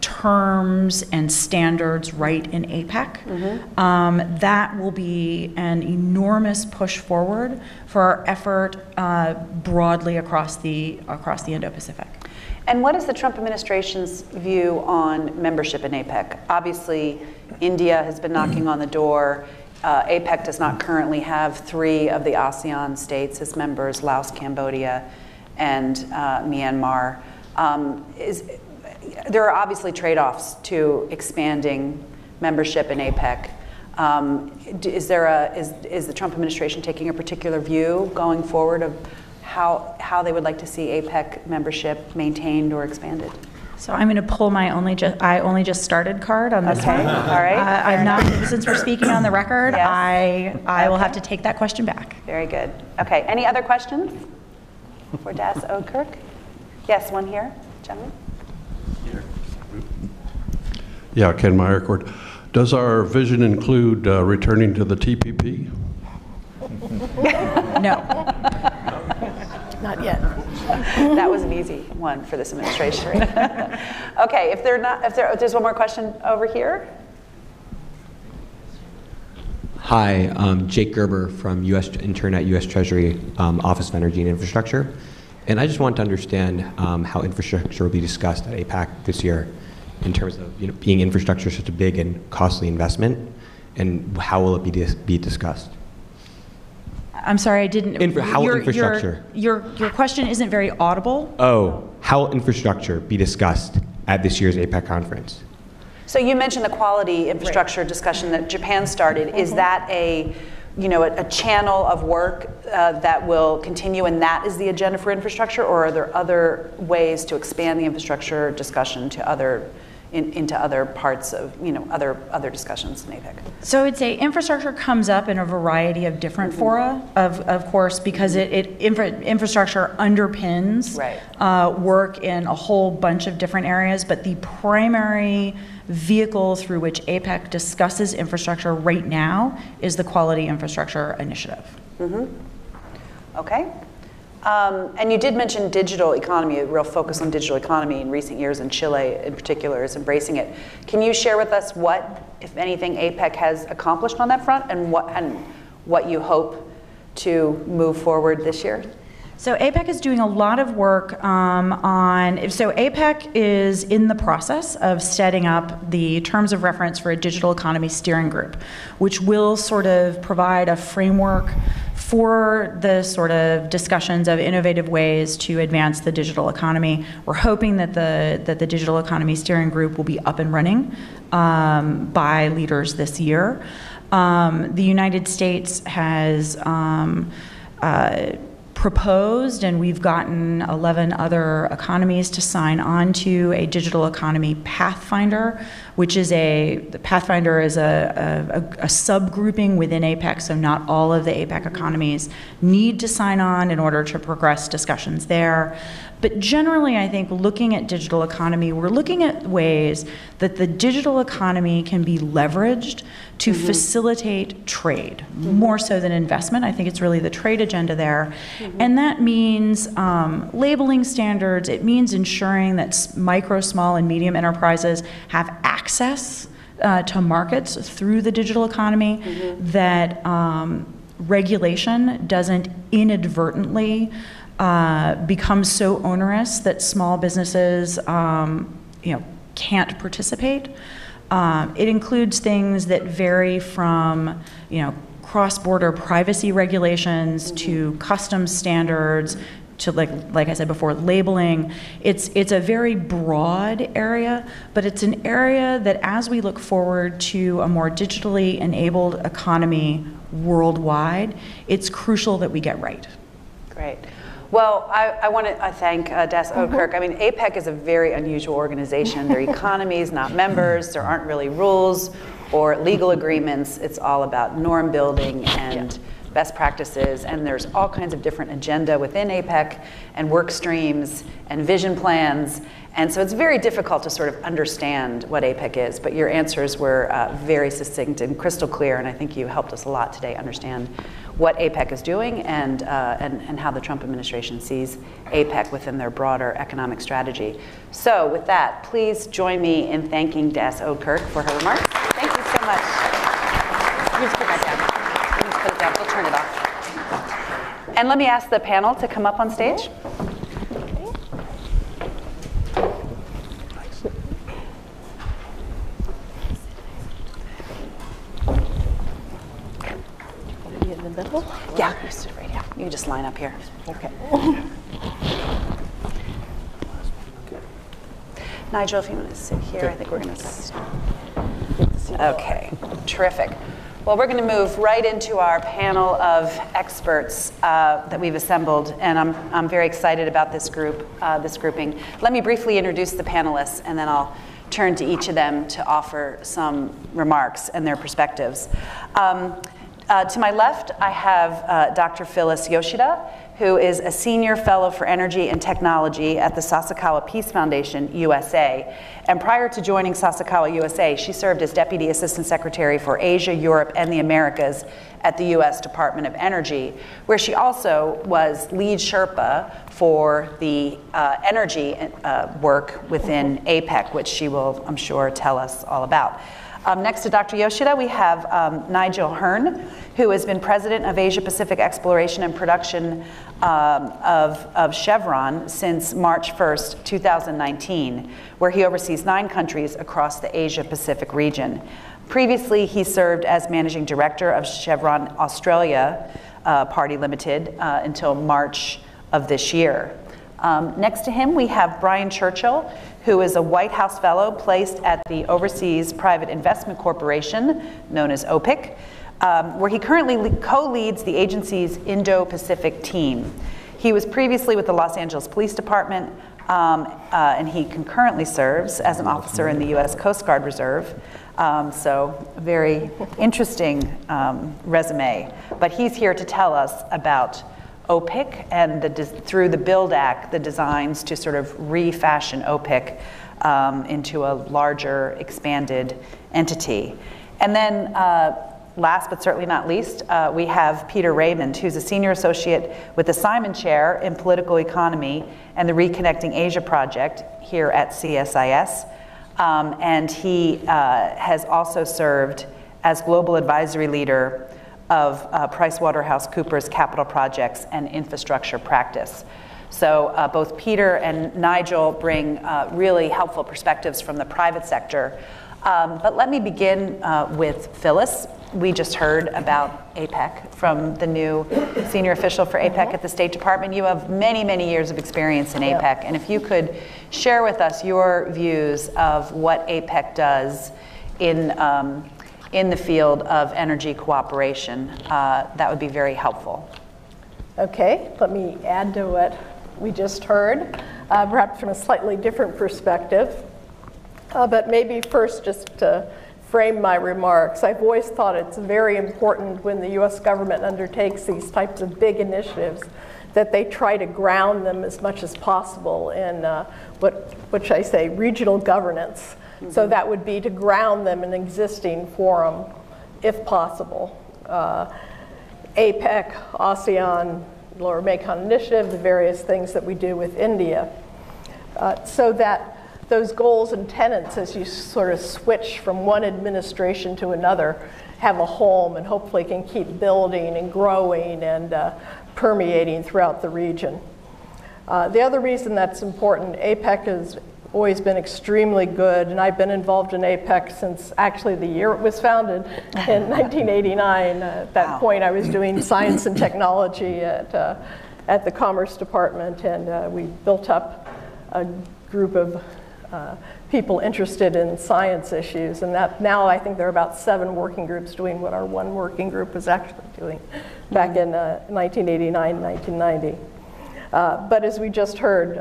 terms and standards right in APEC, um, that will be an enormous push forward for our effort uh, broadly across the across the Indo-Pacific. And what is the Trump administration's view on membership in APEC? Obviously, India has been knocking on the door. Uh, APEC does not currently have three of the ASEAN states as members Laos, Cambodia, and uh, Myanmar. Um, is, there are obviously trade offs to expanding membership in APEC. Um, is, there a, is, is the Trump administration taking a particular view going forward of how, how they would like to see APEC membership maintained or expanded? So I'm going to pull my only just I only just started card on this Okay, one. all right, Uh, I'm not since we're speaking on the record. Yes. I I will have to take that question back. Very good. Okay, any other questions for Das Oudkirk? Yes, one here, gentlemen. Here. Yeah, Ken Meyercord. Does our vision include uh, returning to the TPP? [LAUGHS] No. Not yet. [LAUGHS] That was an easy one for this administration. [LAUGHS] Okay, if there not, if there, if there's one more question over here? Hi, um, Jake Gerber from US intern at U.S. Treasury um, Office of Energy and Infrastructure, and I just want to understand um, how infrastructure will be discussed at APEC this year, in terms of you know being infrastructure such a big and costly investment, and how will it be dis- be discussed? I'm sorry, I didn't. Infra- how your, infrastructure? Your, your your question isn't very audible. Oh, how will infrastructure be discussed at this year's APEC conference? So you mentioned the quality infrastructure discussion that Japan started. Is that a, you know, a, a channel of work uh, that will continue and that is the agenda for infrastructure? Or are there other ways to expand the infrastructure discussion to other, in, into other parts of, you know, other, other discussions in APEC? So I'd say infrastructure comes up in a variety of different fora, of, of course, because it, it infra, infrastructure underpins Right. uh, work in a whole bunch of different areas, but the primary vehicle through which APEC discusses infrastructure right now is the Quality Infrastructure Initiative. Okay. Um, and you did mention digital economy, a real focus on digital economy in recent years, and Chile in particular is embracing it. Can you share with us what, if anything, APEC has accomplished on that front, and what and what you hope to move forward this year? So APEC is doing a lot of work um, on, so APEC is in the process of setting up the terms of reference for a digital economy steering group, which will sort of provide a framework for the sort of discussions of innovative ways to advance the digital economy. We're hoping that the, that the digital economy steering group will be up and running um, by leaders this year. Um, the United States has um, uh, proposed, and we've gotten 11 other economies to sign on to a digital economy pathfinder, which is a pathfinder is a, a, a subgrouping within APEC, so not all of the APEC economies need to sign on in order to progress discussions there. But generally, I think looking at digital economy, we're looking at ways that the digital economy can be leveraged to facilitate trade, more so than investment. I think it's really the trade agenda there. And that means um, labeling standards, it means ensuring that micro, small, and medium enterprises have access uh, to markets through the digital economy, that um, regulation doesn't inadvertently uh, become so onerous that small businesses, um, you know, can't participate. Um, it includes things that vary from, you know, cross-border privacy regulations to customs standards to like like I said before, labeling. It's it's a very broad area, but it's an area that as we look forward to a more digitally enabled economy worldwide, it's crucial that we get right. Great. Well, I, I want to thank uh, Das Oudkirk. I mean, APEC is a very unusual organization. They're [LAUGHS] economies, not members. There aren't really rules or legal agreements. It's all about norm building and best practices, and there's all kinds of different agenda within APEC and work streams and vision plans. And so it's very difficult to sort of understand what APEC is, but your answers were uh, very succinct and crystal clear, and I think you helped us a lot today understand what APEC is doing and, uh, and, and how the Trump administration sees APEC within their broader economic strategy. So with that, please join me in thanking Des Oudkirk for her remarks. Thank you so much. You just put that down. You just put it down. We'll turn it off. And let me ask the panel to come up on stage. In the middle? Yeah, you sit right here. You can just line up here. Okay. Nigel, if you want to sit here, I think we're going to. Okay, terrific. Well, we're going to move right into our panel of experts uh, that we've assembled, and I'm, I'm very excited about this group, uh, this grouping. Let me briefly introduce the panelists, and then I'll turn to each of them to offer some remarks and their perspectives. Um, uh, to my left, I have uh, Dr. Phyllis Yoshida, who is a senior fellow for energy and technology at the Sasakawa Peace Foundation, USA. And prior to joining Sasakawa USA, she served as Deputy Assistant Secretary for Asia, Europe, and the Americas at the US Department of Energy, where she also was lead Sherpa for the uh, energy uh, work within APEC, which she will, I'm sure, tell us all about. Um, next to Dr. Yoshida, we have um, Nigel Hearne, who has been president of Asia Pacific Exploration and Production um, of, of Chevron since March 1st, 2019, where he oversees nine countries across the Asia Pacific region. Previously, he served as managing director of Chevron Australia uh, Party Limited uh, until March of this year. Um, next to him, we have Brian Churchill, who is a White House Fellow placed at the Overseas Private Investment Corporation, known as OPIC, um, where he currently co leads the agency's Indo Pacific team. He was previously with the Los Angeles Police Department, um, uh, and he concurrently serves as an officer in the U.S. Coast Guard Reserve. Um, so, very interesting um, resume. But he's here to tell us about OPIC and the, through the Build Act, the designs to sort of refashion OPIC um, into a larger, expanded entity. And then, uh, last but certainly not least, uh, we have Peter Raymond, who's a senior associate with the Simon Chair in Political Economy and the Reconnecting Asia Project here at CSIS. Um, and he uh, has also served as global advisory leader of uh, PricewaterhouseCoopers capital projects and infrastructure practice. So uh, both Peter and Nigel bring uh, really helpful perspectives from the private sector. Um, but let me begin uh, with Phyllis. We just heard about APEC from the new senior official for APEC at the State Department. You have many, many years of experience in APEC, and if you could share with us your views of what APEC does in um, in the field of energy cooperation, uh, that would be very helpful. Okay, let me add to what we just heard, uh, perhaps from a slightly different perspective. Uh, but maybe first, just to frame my remarks, I've always thought it's very important when the US government undertakes these types of big initiatives that they try to ground them as much as possible in uh, what, which I say, regional governance. So that would be to ground them in an existing forum, if possible. Uh, APEC, ASEAN, Lower Mekong Initiative, the various things that we do with India. Uh, so that those goals and tenets, as you sort of switch from one administration to another, have a home and hopefully can keep building and growing and uh, permeating throughout the region. Uh, the other reason that's important, APEC is always been extremely good, and I've been involved in APEC since actually the year it was founded in [LAUGHS] 1989. Uh, at that wow. point, I was doing science and technology at, uh, at the Commerce Department, and uh, we built up a group of uh, people interested in science issues. And that now I think there are about seven working groups doing what our one working group was actually doing back in 1989, uh, 1990. Uh, but as we just heard,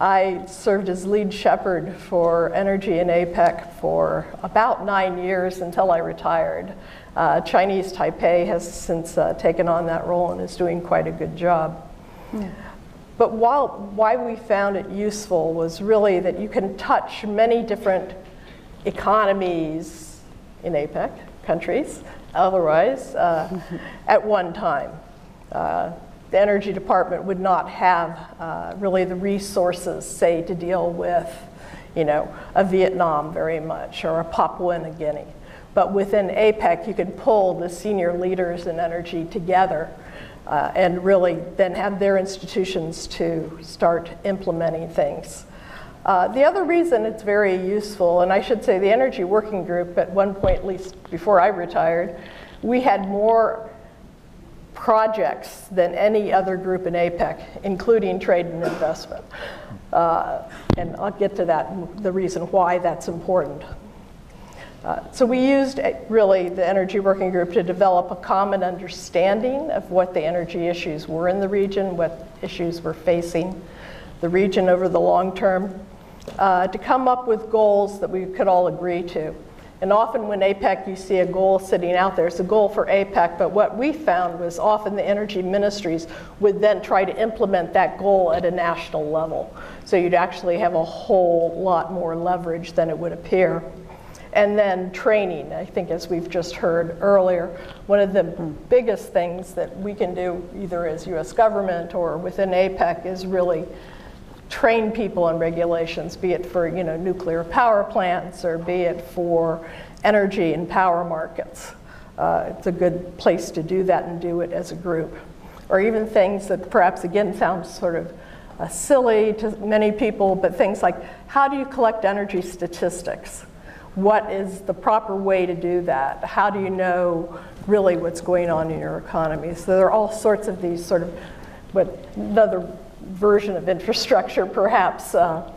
I served as lead shepherd for energy in APEC for about nine years until I retired. Uh, Chinese Taipei has since uh, taken on that role and is doing quite a good job. Yeah. But while, why we found it useful was really that you can touch many different economies in APEC countries, otherwise, uh, [LAUGHS] at one time. The Energy Department would not have uh, really the resources, say, to deal with, you know, a Vietnam very much or a Papua New Guinea. But within APEC, you can pull the senior leaders in energy together uh, and really then have their institutions to start implementing things. Uh, the other reason it's very useful, and I should say the Energy Working Group, at one point, at least before I retired, we had more projects than any other group in APEC, including trade and investment. Uh, and I'll get to that, the reason why that's important. Uh, so we used uh, really the Energy Working Group to develop a common understanding of what the energy issues were in the region, what issues were facing the region over the long term, uh, to come up with goals that we could all agree to. And often when APEC, you see a goal sitting out there, it's a goal for APEC, but what we found was often the energy ministries would then try to implement that goal at a national level. So you'd actually have a whole lot more leverage than it would appear. And then training, I think as we've just heard earlier, one of the biggest things that we can do either as US government or within APEC is really train people on regulations, be it for you know, nuclear power plants or be it for energy and power markets. Uh, it's a good place to do that and do it as a group. Or even things that perhaps again sound sort of uh, silly to many people, but things like how do you collect energy statistics? What is the proper way to do that? How do you know really what's going on in your economy? So there are all sorts of these sort of, what another version of infrastructure, perhaps, uh,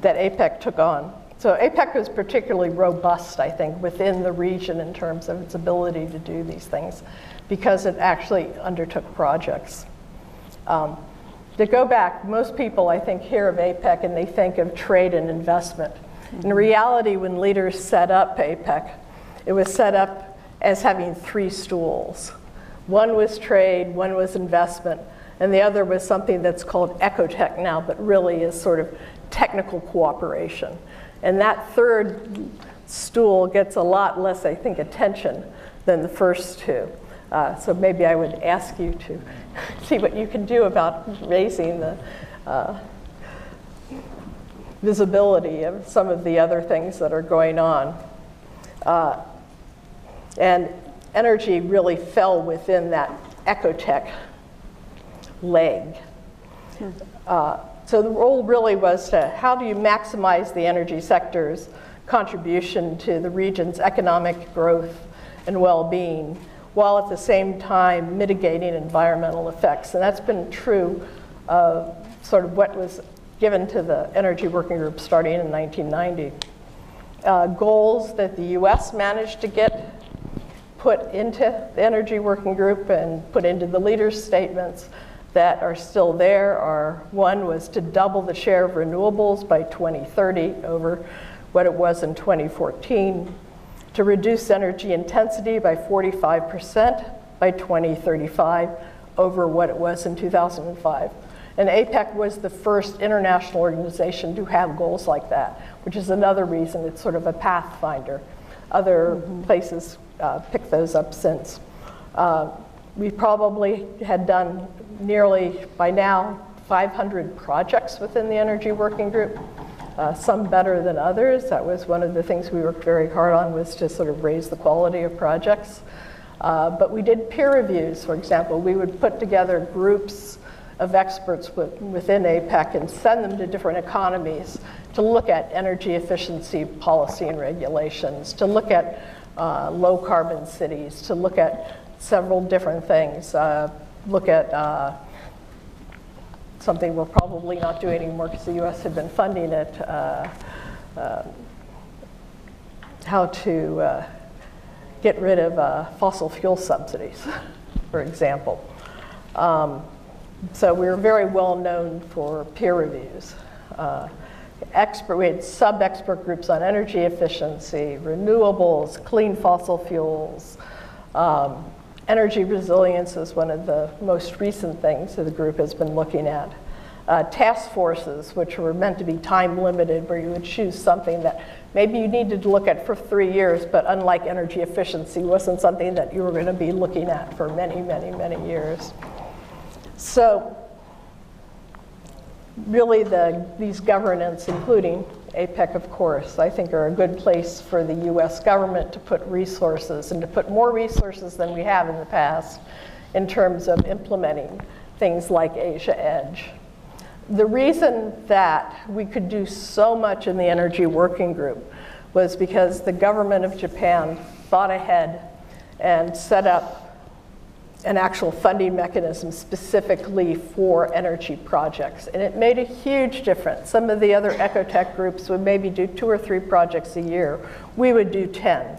that APEC took on. So APEC was particularly robust, I think, within the region in terms of its ability to do these things because it actually undertook projects. Um, to go back, most people, I think, hear of APEC and they think of trade and investment. In reality, when leaders set up APEC, it was set up as having three stools. One was trade, one was investment, and the other was something that's called ecotech now, but really is sort of technical cooperation. And that third stool gets a lot less, I think, attention than the first two. Uh, so maybe I would ask you to [LAUGHS] see what you can do about raising the uh, visibility of some of the other things that are going on. Uh, and energy really fell within that ecotech leg. Uh, so the role really was to how do you maximize the energy sector's contribution to the region's economic growth and well-being, while at the same time mitigating environmental effects. And that's been true of sort of what was given to the Energy Working Group starting in 1990. Uh, goals that the US managed to get put into the Energy Working Group and put into the leaders' statements that are still there are one was to double the share of renewables by 2030 over what it was in 2014, to reduce energy intensity by 45% by 2035 over what it was in 2005. And APEC was the first international organization to have goals like that, which is another reason it's sort of a pathfinder. Other mm-hmm. places uh, picked those up since. Uh, we probably had done nearly, by now, 500 projects within the Energy Working Group, uh, some better than others. That was one of the things we worked very hard on was to sort of raise the quality of projects. Uh, but we did peer reviews, for example. We would put together groups of experts with, within APEC and send them to different economies to look at energy efficiency policy and regulations, to look at uh, low carbon cities, to look at several different things. Uh, look at uh, something we're probably not doing anymore because the US had been funding it, uh, uh how to uh, get rid of uh, fossil fuel subsidies, [LAUGHS] for example. Um, so we we're very well known for peer reviews. expert, we had sub-expert groups on energy efficiency, renewables, clean fossil fuels. Um, energy resilience is one of the most recent things that the group has been looking at. Uh, task forces, which were meant to be time limited, where you would choose something that maybe you needed to look at for three years, but unlike energy efficiency, wasn't something that you were going to be looking at for many, many, many years. So really the, these governance, including APEC, of course, I think are a good place for the US government to put resources and to put more resources than we have in the past in terms of implementing things like Asia Edge. The reason that we could do so much in the Energy Working Group was because the government of Japan thought ahead and set up an actual funding mechanism specifically for energy projects. And it made a huge difference. Some of the other ecotech groups would maybe do two or three projects a year. We would do 10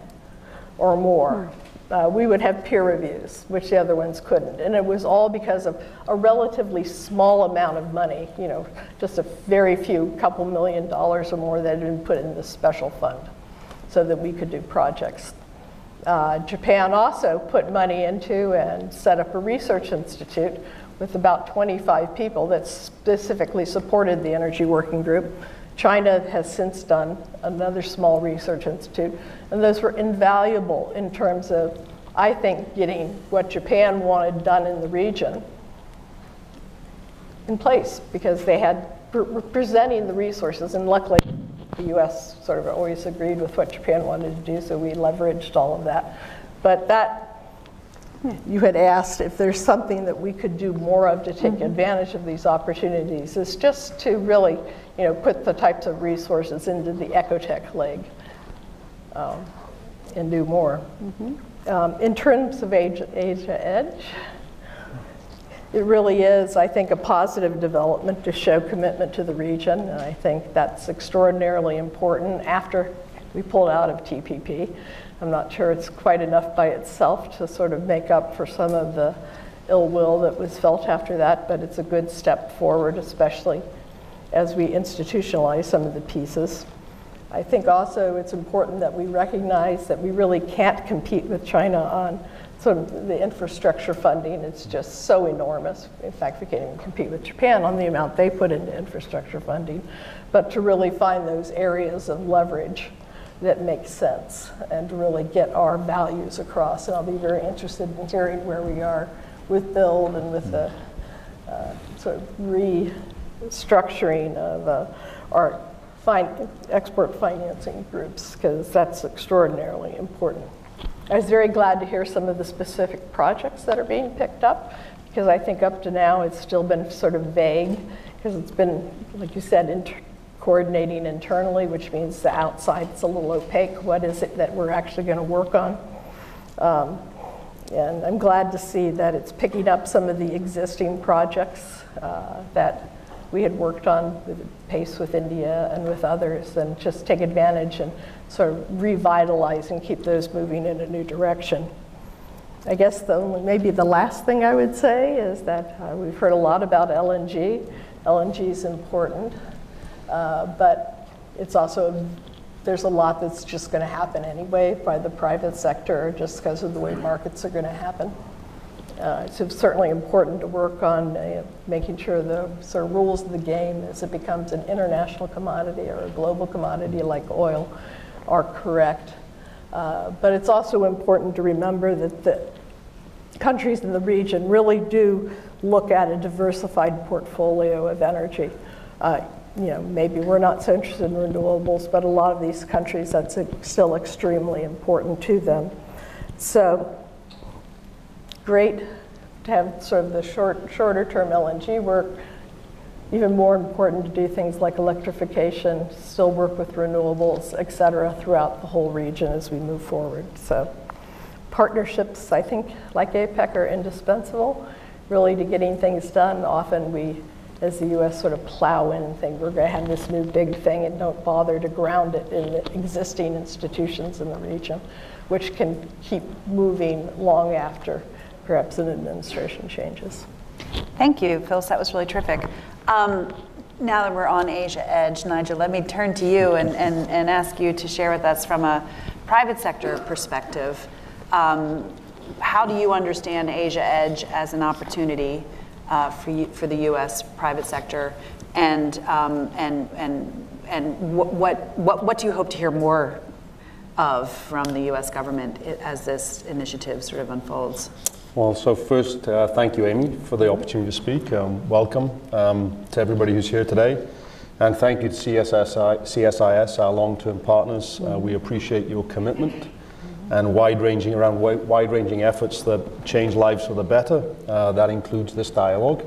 or more. Uh, we would have peer reviews, which the other ones couldn't. And it was all because of a relatively small amount of money, you know, just a very few, couple million dollars or more that had been put in this special fund so that we could do projects uh, Japan also put money into and set up a research institute with about 25 people that specifically supported the Energy Working Group. China has since done another small research institute, and those were invaluable in terms of, I think, getting what Japan wanted done in the region in place because they had presenting the resources, and luckily the US sort of always agreed with what Japan wanted to do, so we leveraged all of that. But that, you had asked if there's something that we could do more of to take mm-hmm. advantage of these opportunities, is just to really, you know, put the types of resources into the ecotech leg um, and do more. Mm-hmm. Um, in terms of Asia, Asia Edge, it really is, I think, a positive development to show commitment to the region. And I think that's extraordinarily important after we pulled out of TPP. I'm not sure it's quite enough by itself to sort of make up for some of the ill will that was felt after that, but it's a good step forward, especially as we institutionalize some of the pieces. I think also it's important that we recognize that we really can't compete with China on of the infrastructure funding is just so enormous. In fact, we can't even compete with Japan on the amount they put into infrastructure funding. But to really find those areas of leverage that make sense and to really get our values across. And I'll be very interested in hearing where we are with build and with the uh, sort of restructuring of uh, our fin- export financing groups because that's extraordinarily important. I was very glad to hear some of the specific projects that are being picked up because I think up to now it's still been sort of vague because it's been, like you said, inter- coordinating internally, which means the outside is a little opaque. What is it that we're actually going to work on? Um, and I'm glad to see that it's picking up some of the existing projects uh, that we had worked on with PACE with India and with others, and just take advantage and sort of revitalize and keep those moving in a new direction. I guess the only, maybe the last thing I would say is that uh, we've heard a lot about LNG. LNG is important, uh, but it's also, there's a lot that's just going to happen anyway by the private sector just because of the way markets are going to happen. Uh, it's certainly important to work on uh, making sure the sort of rules of the game as it becomes an international commodity or a global commodity like oil are correct. Uh, but it's also important to remember that the countries in the region really do look at a diversified portfolio of energy. Uh, you know, maybe we're not so interested in renewables, but a lot of these countries, that's still extremely important to them. So, great to have sort of the short, shorter term LNG work even more important to do things like electrification, still work with renewables, et cetera, throughout the whole region as we move forward. So partnerships, I think, like APEC are indispensable, really to getting things done. Often we, as the US, sort of plow in think we're going to have this new big thing and don't bother to ground it in the existing institutions in the region, which can keep moving long after perhaps an administration changes. Thank you, Phyllis. That was really terrific. Um, now that we're on Asia Edge, Nigel, let me turn to you and, and, and ask you to share with us from a private sector perspective. Um, how do you understand Asia Edge as an opportunity uh, for, you, for the U.S. private sector? And, um, and, and, and what, what, what, what do you hope to hear more of from the U.S. government as this initiative sort of unfolds? Well, so first, uh, thank you, Amy, for the opportunity to speak. Um, welcome um, to everybody who's here today. And thank you to CSSI, CSIS, our long-term partners. Uh, we appreciate your commitment and wide-ranging around wide-ranging efforts that change lives for the better. Uh, that includes this dialogue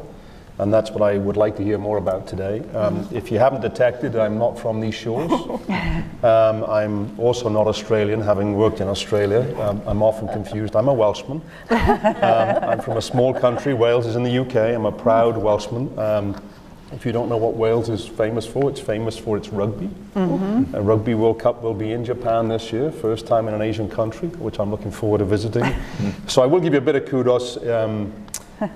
and that's what I would like to hear more about today. Um, if you haven't detected, I'm not from these shores. [LAUGHS] Um, I'm also not Australian, having worked in Australia. Um, I'm often confused. I'm a Welshman. Um, I'm from a small country. Wales is in the UK. I'm a proud Welshman. Um, if you don't know what Wales is famous for, it's famous for its rugby. Mm-hmm. A Rugby World Cup will be in Japan this year, first time in an Asian country, which I'm looking forward to visiting. [LAUGHS] so I will give you a bit of kudos.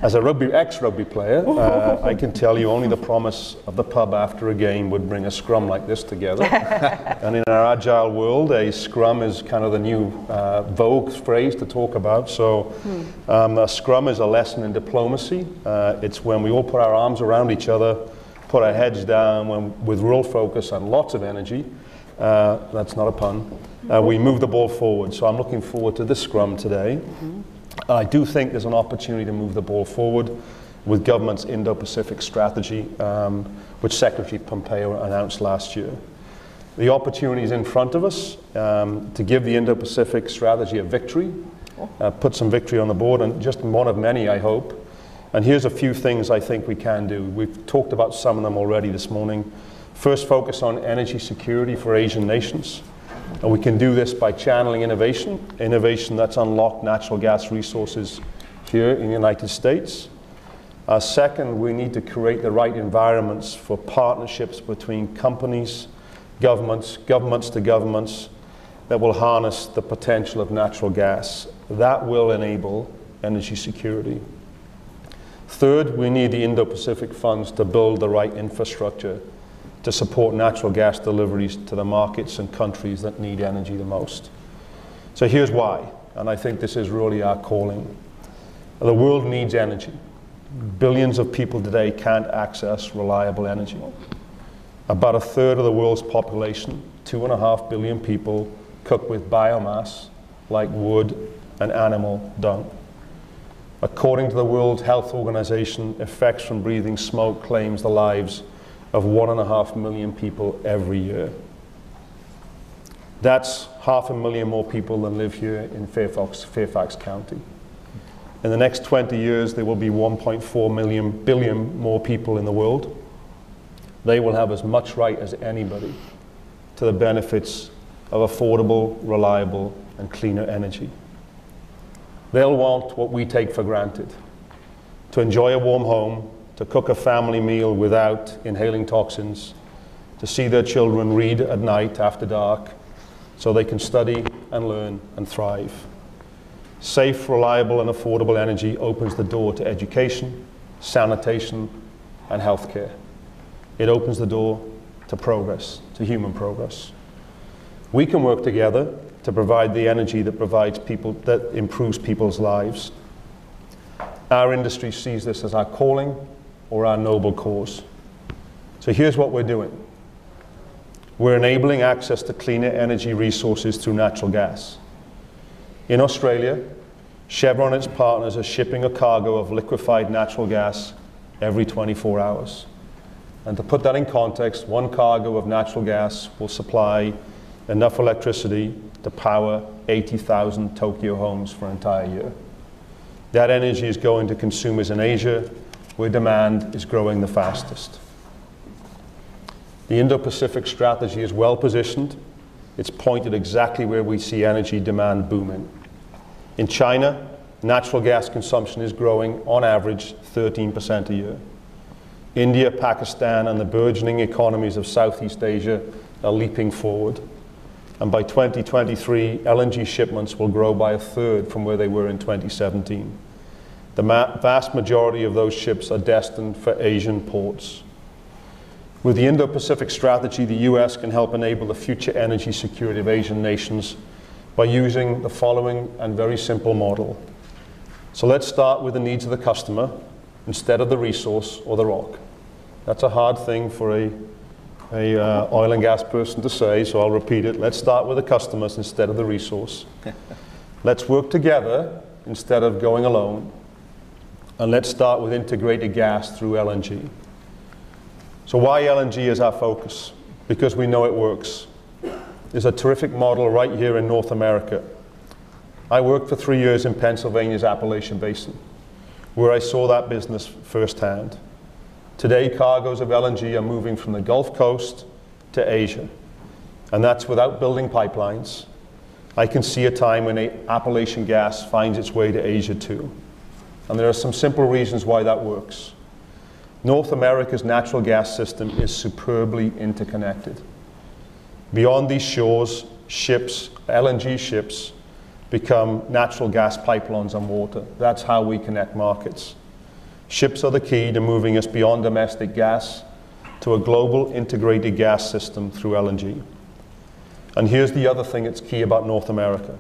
As a rugby ex-rugby player, uh, I can tell you only the promise of the pub after a game would bring a scrum like this together. [LAUGHS] and in our agile world, a scrum is kind of the new uh, vogue phrase to talk about. So hmm. um, a scrum is a lesson in diplomacy. Uh, it's when we all put our arms around each other, put our heads down when, with real focus and lots of energy. Uh, that's not a pun. Uh, we move the ball forward. So I'm looking forward to this scrum today. Mm-hmm. I do think there's an opportunity to move the ball forward with government's Indo-Pacific strategy, um, which Secretary Pompeo announced last year. The opportunity is in front of us um, to give the Indo-Pacific strategy a victory, uh, put some victory on the board, and just one of many, I hope. And here's a few things I think we can do. We've talked about some of them already this morning. First, focus on energy security for Asian nations. And we can do this by channeling innovation, innovation that's unlocked natural gas resources here in the United States. Uh, second, we need to create the right environments for partnerships between companies, governments, governments to governments that will harness the potential of natural gas. That will enable energy security. Third, we need the Indo Pacific funds to build the right infrastructure to support natural gas deliveries to the markets and countries that need energy the most. So here's why, and I think this is really our calling. The world needs energy. Billions of people today can't access reliable energy. About a third of the world's population, two and a half billion people, cook with biomass like wood and animal dung. According to the World Health Organization, effects from breathing smoke claims the lives of one and a half million people every year. That's half a million more people than live here in Fairfax, Fairfax County. In the next 20 years, there will be 1.4 million billion more people in the world. They will have as much right as anybody to the benefits of affordable, reliable, and cleaner energy. They'll want what we take for granted to enjoy a warm home, to cook a family meal without inhaling toxins, to see their children read at night after dark so they can study and learn and thrive. Safe, reliable, and affordable energy opens the door to education, sanitation, and healthcare. It opens the door to progress, to human progress. We can work together to provide the energy that provides people, that improves people's lives. Our industry sees this as our calling or our noble cause. So here's what we're doing we're enabling access to cleaner energy resources through natural gas. In Australia, Chevron and its partners are shipping a cargo of liquefied natural gas every 24 hours. And to put that in context, one cargo of natural gas will supply enough electricity to power 80,000 Tokyo homes for an entire year. That energy is going to consumers in Asia, where demand is growing the fastest. The Indo Pacific strategy is well positioned. It's pointed exactly where we see energy demand booming. In China, natural gas consumption is growing on average 13% a year. India, Pakistan, and the burgeoning economies of Southeast Asia are leaping forward. And by 2023, LNG shipments will grow by a third from where they were in 2017. The vast majority of those ships are destined for Asian ports. With the Indo-Pacific strategy, the US can help enable the future energy security of Asian nations by using the following and very simple model. So let's start with the needs of the customer instead of the resource or the rock. That's a hard thing for a, a uh, oil and gas person to say, so I'll repeat it. Let's start with the customers instead of the resource. [LAUGHS] let's work together instead of going alone. And let's start with integrated gas through LNG. So why LNG is our focus? Because we know it works. There's a terrific model right here in North America. I worked for three years in Pennsylvania's Appalachian Basin, where I saw that business firsthand. Today, cargoes of LNG are moving from the Gulf Coast to Asia, and that's without building pipelines. I can see a time when Appalachian gas finds its way to Asia too. And there are some simple reasons why that works. North America's natural gas system is superbly interconnected. Beyond these shores, ships, LNG ships, become natural gas pipelines on water. That's how we connect markets. Ships are the key to moving us beyond domestic gas to a global integrated gas system through LNG. And here's the other thing that's key about North America.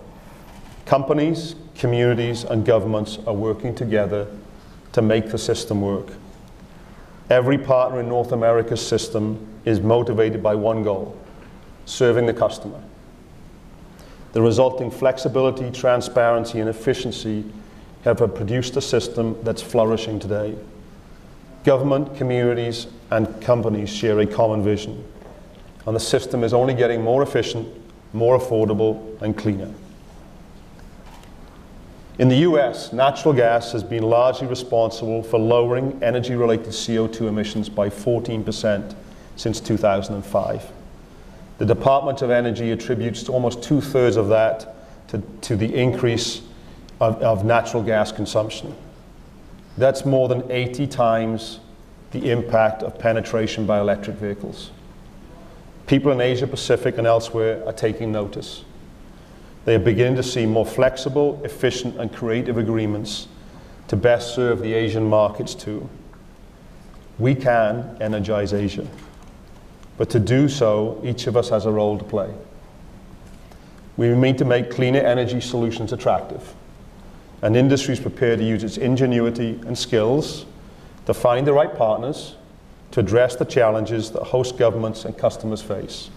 Companies, communities, and governments are working together to make the system work. Every partner in North America's system is motivated by one goal, serving the customer. The resulting flexibility, transparency, and efficiency have produced a system that's flourishing today. Government, communities, and companies share a common vision, and the system is only getting more efficient, more affordable, and cleaner. In the US, natural gas has been largely responsible for lowering energy related CO2 emissions by 14% since 2005. The Department of Energy attributes almost two thirds of that to, to the increase of, of natural gas consumption. That's more than 80 times the impact of penetration by electric vehicles. People in Asia Pacific and elsewhere are taking notice. They are beginning to see more flexible, efficient, and creative agreements to best serve the Asian markets too. We can energize Asia. But to do so, each of us has a role to play. We need to make cleaner energy solutions attractive and industry is prepared to use its ingenuity and skills to find the right partners to address the challenges that host governments and customers face.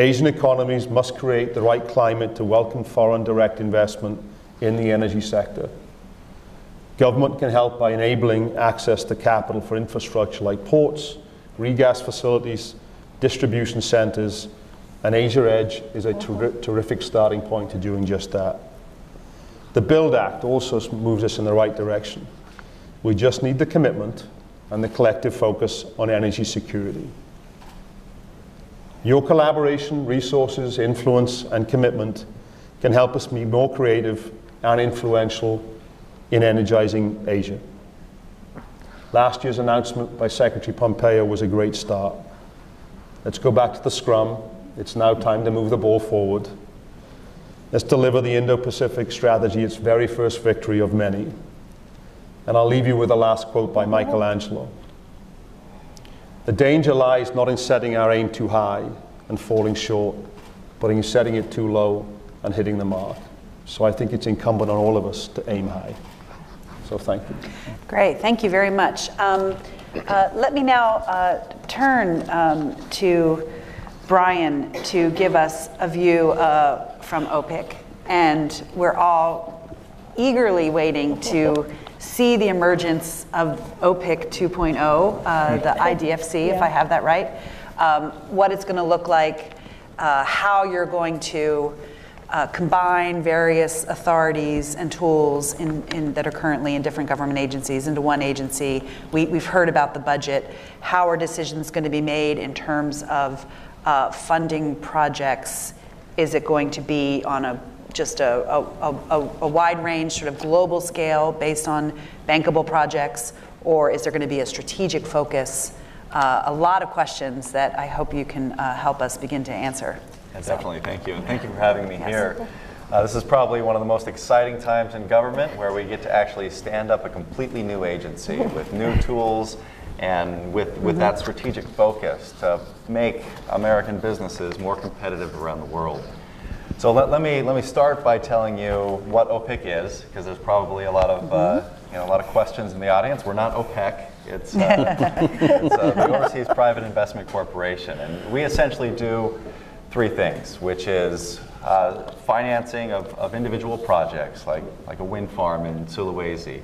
Asian economies must create the right climate to welcome foreign direct investment in the energy sector. Government can help by enabling access to capital for infrastructure like ports, regas facilities, distribution centers, and Asia Edge is a ter terrific starting point to doing just that. The BUILD Act also moves us in the right direction. We just need the commitment and the collective focus on energy security. Your collaboration, resources, influence, and commitment can help us be more creative and influential in energizing Asia. Last year's announcement by Secretary Pompeo was a great start. Let's go back to the scrum. It's now time to move the ball forward. Let's deliver the Indo-Pacific strategy its very first victory of many. And I'll leave you with a last quote by Michelangelo. The danger lies not in setting our aim too high and falling short, but in setting it too low and hitting the mark. So I think it's incumbent on all of us to aim high. So thank you. Great, thank you very much. Um, uh, let me now uh, turn um, to Brian to give us a view uh, from OPIC. And we're all eagerly waiting to see the emergence of OPIC 2.0, uh, the IDFC, yeah. if I have that right, um, what it's going to look like, uh, how you're going to uh, combine various authorities and tools in, in, that are currently in different government agencies into one agency. We, have heard about the budget. How are decisions going to be made in terms of uh, funding projects? Is it going to be on a just a, a, a, a, wide range, sort of global scale based on bankable projects, or is there going to be a strategic focus? Uh, a lot of questions that I hope you can uh, help us begin to answer. Yeah, definitely, thank you. And thank you for having me yes. here. Uh, this is probably one of the most exciting times in government where we get to actually stand up a completely new agency [LAUGHS] with new tools and with, with that strategic focus to make American businesses more competitive around the world. So let, let, me, let me start by telling you what OPIC is, because there's probably a lot of, uh, you know, a lot of questions in the audience. We're not OPEC. It's, uh, [LAUGHS] it's uh, the Overseas Private Investment Corporation. And we essentially do three things, which is uh, financing of, of individual projects, like, like a wind farm in Sulawesi.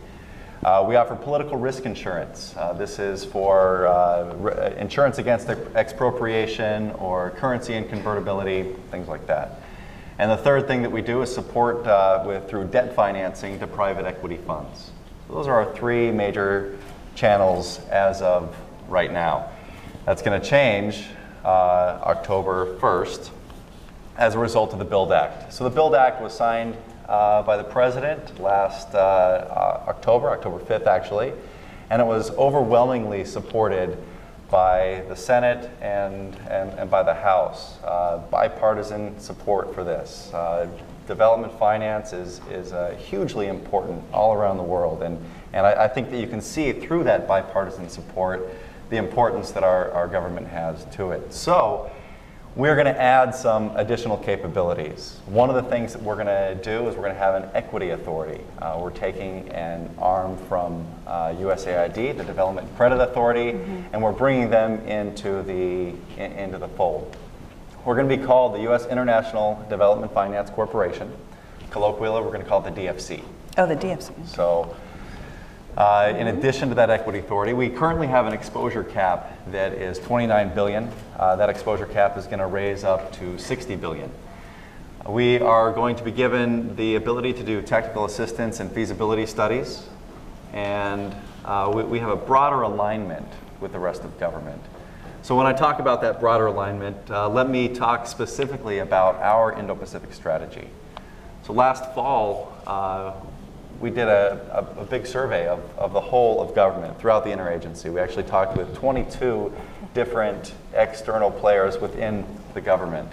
Uh, we offer political risk insurance. Uh, this is for uh, insurance against expropriation or currency inconvertibility, things like that. And the third thing that we do is support uh, with, through debt financing to private equity funds. So those are our three major channels as of right now. That's going to change uh, October 1st as a result of the BUILD Act. So the BUILD Act was signed uh, by the president last uh, October, October 5th actually, and it was overwhelmingly supported by the Senate and, and, and by the House. Uh, bipartisan support for this. Uh, development finance is, is uh, hugely important all around the world, and, and I, I, think that you can see through that bipartisan support the importance that our, our government has to it. So, we're going to add some additional capabilities. One of the things that we're going to do is we're going to have an equity authority. Uh, we're taking an arm from uh, USAID, the Development Credit Authority, mm-hmm. and we're bringing them into the, in, into the fold. We're going to be called the U.S. International Development Finance Corporation. Colloquially, we're going to call it the DFC. Oh, the DFC. So uh, in addition to that equity authority, we currently have an exposure cap that is 29 billion. Uh, that exposure cap is going to raise up to 60 billion. We are going to be given the ability to do technical assistance and feasibility studies, and uh, we, we, have a broader alignment with the rest of government. So when I talk about that broader alignment, uh, let me talk specifically about our Indo-Pacific strategy. So last fall, uh, we did a, a, a, big survey of, of the whole of government throughout the interagency. We actually talked with 22 different external players within the government.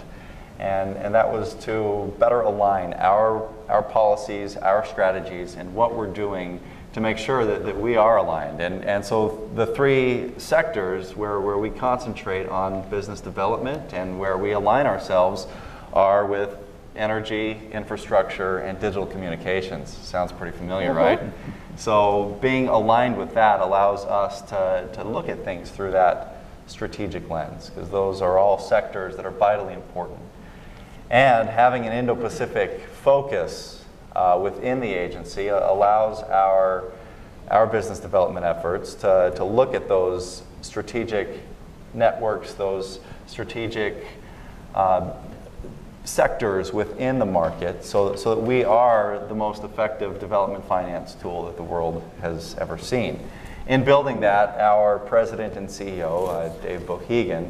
And, and that was to better align our, our policies, our strategies, and what we're doing to make sure that, that we are aligned. And, and so the three sectors where, where we concentrate on business development and where we align ourselves are with energy, infrastructure, and digital communications. Sounds pretty familiar, mm-hmm. right? So being aligned with that allows us to, to look at things through that strategic lens, because those are all sectors that are vitally important. And having an Indo-Pacific focus uh, within the agency allows our, our business development efforts to, to look at those strategic networks, those strategic uh, sectors within the market so, so that we are the most effective development finance tool that the world has ever seen. In building that, our president and CEO, uh, Dave Bohigian,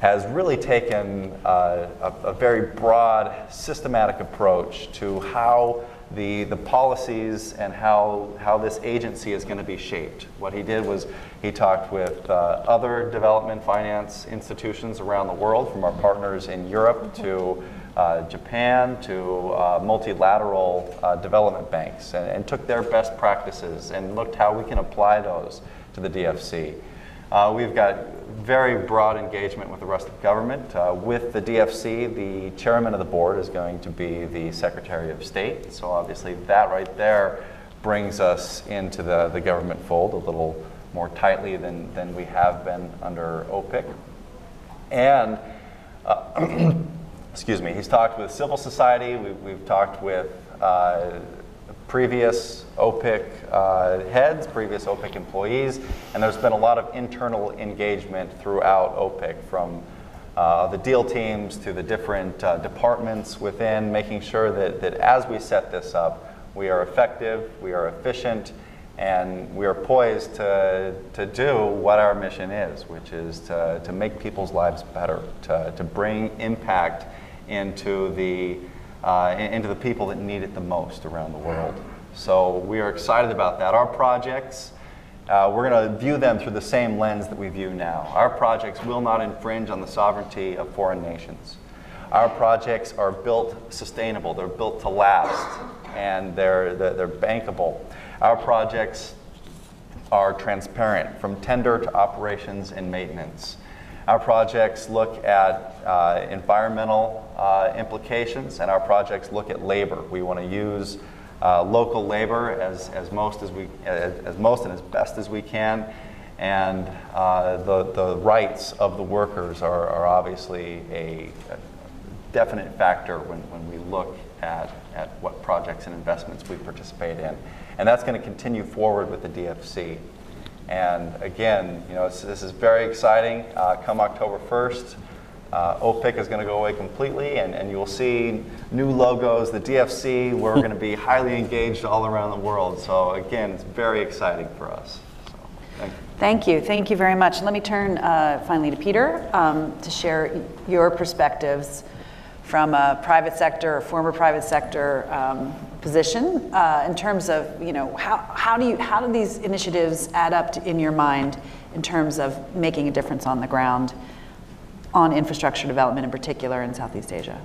has really taken uh, a, a, very broad, systematic approach to how the, the policies and how, how this agency is going to be shaped. What he did was he talked with uh, other development finance institutions around the world, from our partners in Europe to uh, Japan to uh, multilateral uh, development banks and, and, took their best practices and looked how we can apply those to the DFC. Uh, we've got very broad engagement with the rest of government. Uh, with the DFC, the chairman of the board is going to be the Secretary of State. So obviously that right there brings us into the, the government fold a little more tightly than, than we have been under OPIC. And [CLEARS THROAT] excuse me, he's talked with civil society, we've, we've talked with uh, previous OPIC uh, heads, previous OPIC employees, and there's been a lot of internal engagement throughout OPIC from uh, the deal teams to the different uh, departments within, making sure that, that as we set this up, we are effective, we are efficient, and we are poised to, to do what our mission is, which is to, to make people's lives better, to, to bring impact into the, uh, into the people that need it the most around the world. So we are excited about that. Our projects, uh, we're going to view them through the same lens that we view now. Our projects will not infringe on the sovereignty of foreign nations. Our projects are built sustainable, they're built to last, and they're, they're, they're bankable. Our projects are transparent from tender to operations and maintenance. Our projects look at uh, environmental uh, implications, and our projects look at labor. We want to use uh, local labor as, as most as we as, as most and as best as we can, and uh, the the rights of the workers are, are obviously a, a definite factor when, when we look at, at what projects and investments we participate in. And that's going to continue forward with the DFC. And again, you know, this is very exciting. Uh, come October 1st, uh, OPIC is going to go away completely, and, and you will see new logos, the DFC. We're [LAUGHS] going to be highly engaged all around the world. So again, it's very exciting for us. So, thank you. Thank you. Thank you very much. Let me turn uh, finally to Peter um, to share your perspectives from a private sector or former private sector um, position uh, in terms of you know how, how do you how do these initiatives add up to, in your mind in terms of making a difference on the ground on infrastructure development in particular in Southeast Asia?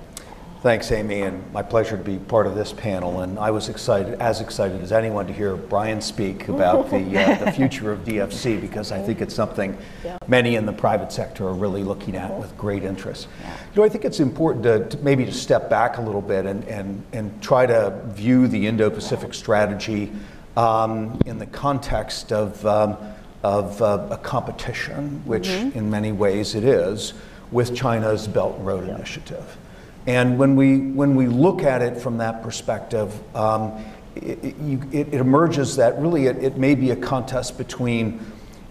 Thanks, Amy, and my pleasure to be part of this panel. And I was excited, as excited as anyone, to hear Brian speak about the, uh, [LAUGHS] the future of DFC because I think it's something yeah. many in the private sector are really looking at with great interest. Yeah. You know, I think it's important to, to, maybe to step back a little bit and, and, and try to view the Indo-Pacific strategy um, in the context of, um, of uh, a competition, which mm-hmm. in many ways it is, with China's Belt and Road yeah. Initiative. And when we, when we look at it from that perspective, um, it, it, it, emerges that really it, it may be a contest between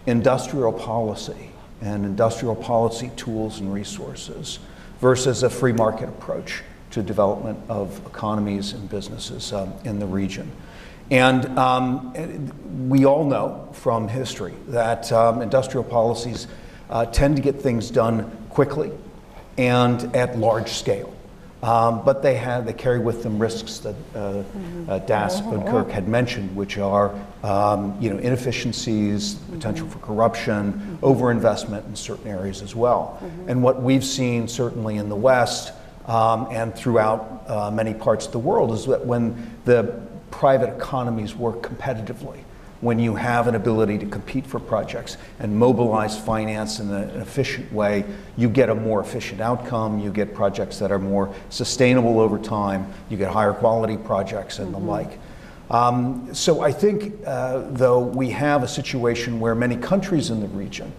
industrial policy and industrial policy tools and resources versus a free market approach to development of economies and businesses um, in the region. And um, we all know from history that um, industrial policies uh, tend to get things done quickly and at large scale. Um, but they have they carry with them risks that uh, mm-hmm. uh, Das Oudkirk had mentioned, which are um, you know inefficiencies, potential for corruption, mm-hmm. overinvestment in certain areas as well. Mm-hmm. And what we've seen certainly in the West um, and throughout uh, many parts of the world is that when the private economies work competitively, when you have an ability to compete for projects and mobilize finance in an efficient way, you get a more efficient outcome, you get projects that are more sustainable over time, you get higher quality projects and mm-hmm. the like. Um, so I think, uh, though, we have a situation where many countries in the region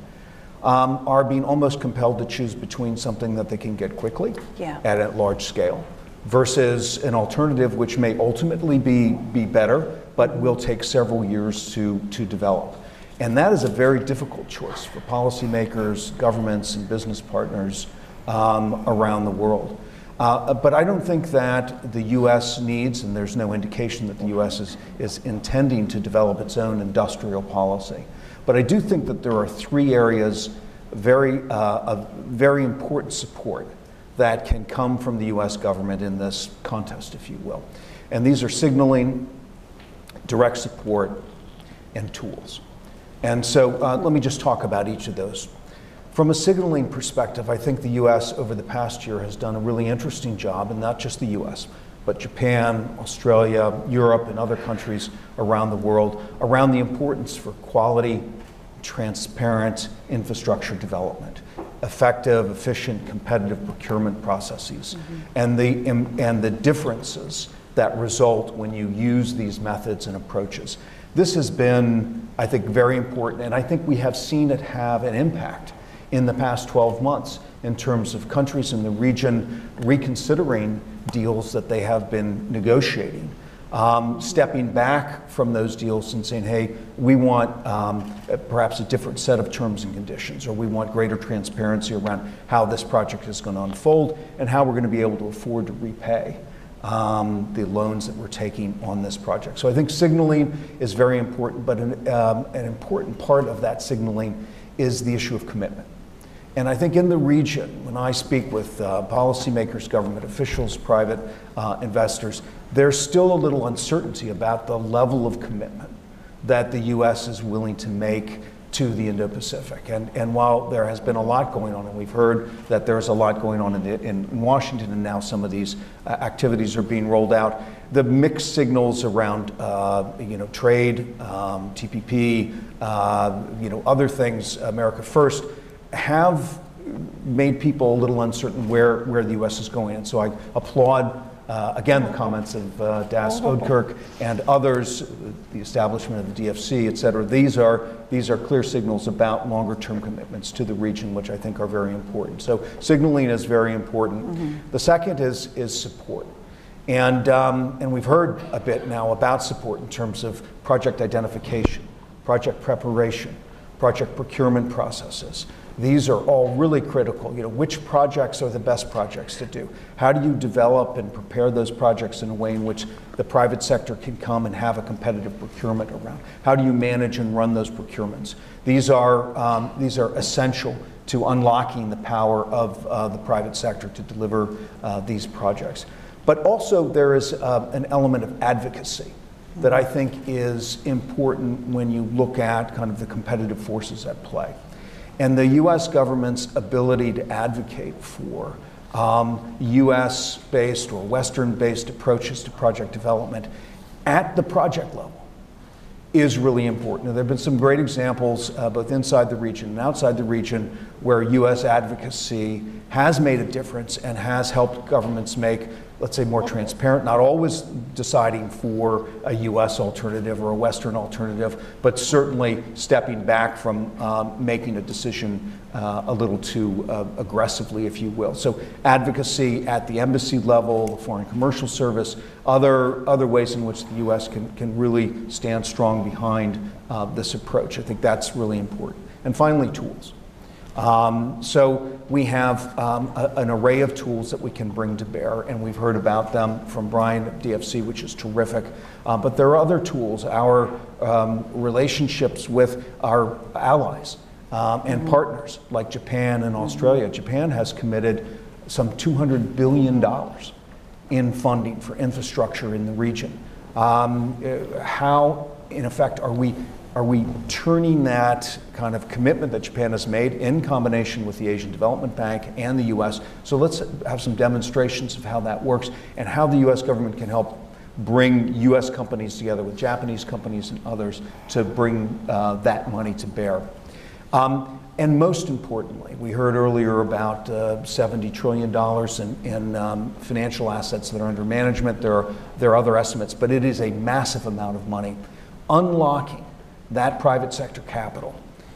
um, are being almost compelled to choose between something that they can get quickly yeah. at a large scale versus an alternative which may ultimately be, be better, but will take several years to, to develop. And that is a very difficult choice for policymakers, governments, and business partners um, around the world. Uh, but I don't think that the US needs, and there's no indication that the US is, is intending to develop its own industrial policy. But I do think that there are three areas very, uh, of very important support that can come from the US government in this contest, if you will. And these are signaling, direct support, and tools. And so uh, let me just talk about each of those. From a signaling perspective, I think the US over the past year has done a really interesting job, and not just the US, but Japan, Australia, Europe, and other countries around the world around the importance for quality, transparent infrastructure development effective, efficient, competitive procurement processes, mm-hmm. and, the, and the differences that result when you use these methods and approaches. This has been, I think, very important, and I think we have seen it have an impact in the past 12 months in terms of countries in the region reconsidering deals that they have been negotiating um, stepping back from those deals and saying, hey, we want um, perhaps a different set of terms and conditions, or we want greater transparency around how this project is going to unfold and how we're going to be able to afford to repay um, the loans that we're taking on this project. So I think signaling is very important, but an, um, an important part of that signaling is the issue of commitment. And I think in the region, when I speak with uh, policymakers, government officials, private uh, investors, there's still a little uncertainty about the level of commitment that the US is willing to make to the Indo-Pacific. And, and while there has been a lot going on, and we've heard that there's a lot going on in, the, in Washington, and now some of these uh, activities are being rolled out, the mixed signals around, uh, you know, trade, um, TPP, uh, you know, other things, America First, have made people a little uncertain where, where the U.S. is going. And so I applaud uh, again, the comments of uh, Das Oudkirk and others, the establishment of the DFC, et cetera, these are, these are clear signals about longer term commitments to the region, which I think are very important. So signaling is very important. Mm-hmm. The second is, is support. And, um, and we've heard a bit now about support in terms of project identification, project preparation, project procurement processes. These are all really critical. You know, which projects are the best projects to do? How do you develop and prepare those projects in a way in which the private sector can come and have a competitive procurement around? How do you manage and run those procurements? These are, um, these are essential to unlocking the power of uh, the private sector to deliver uh, these projects. But also, there is uh, an element of advocacy that I think is important when you look at kind of the competitive forces at play and the US government's ability to advocate for um, US based or Western based approaches to project development at the project level is really important. And there have been some great examples, uh, both inside the region and outside the region, where US advocacy has made a difference and has helped governments make let's say, more transparent, not always deciding for a US alternative or a Western alternative, but certainly stepping back from um, making a decision uh, a little too uh, aggressively, if you will. So, advocacy at the embassy level, the Foreign Commercial Service, other, other ways in which the US can, can really stand strong behind uh, this approach. I think that's really important. And finally, tools. Um, so we have um, a, an array of tools that we can bring to bear, and we've heard about them from Brian at DFC, which is terrific. Uh, but there are other tools, our um, relationships with our allies um, and mm-hmm. partners like Japan and Australia. Mm-hmm. Japan has committed some $200 billion in funding for infrastructure in the region. Um, uh, how, in effect, are we are we turning that kind of commitment that Japan has made in combination with the Asian Development Bank and the US? So let's have some demonstrations of how that works and how the US government can help bring US companies together with Japanese companies and others to bring uh, that money to bear. Um, and most importantly, we heard earlier about uh, $70 trillion in, in um, financial assets that are under management. There are, there are other estimates, but it is a massive amount of money. Unlocking that private sector capital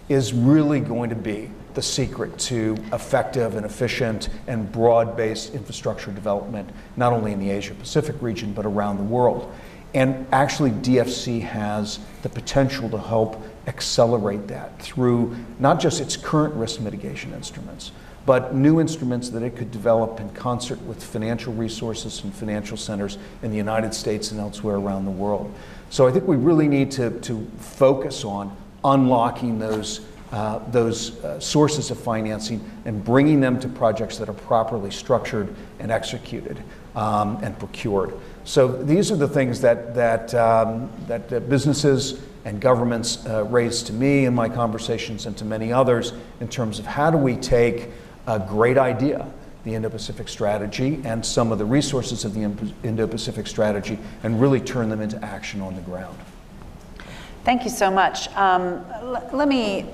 is really going to be the secret to effective and efficient and broad based infrastructure development, not only in the Asia Pacific region, but around the world. And actually, DFC has the potential to help accelerate that through not just its current risk mitigation instruments, but new instruments that it could develop in concert with financial resources and financial centers in the United States and elsewhere around the world. So I think we really need to, to focus on unlocking those, uh, those uh, sources of financing and bringing them to projects that are properly structured and executed um, and procured. So these are the things that, that, um, that uh, businesses and governments uh, raise to me in my conversations and to many others in terms of how do we take a great idea the Indo-Pacific strategy and some of the resources of the Indo-Pacific strategy and really turn them into action on the ground. Thank you so much. Um, l- let me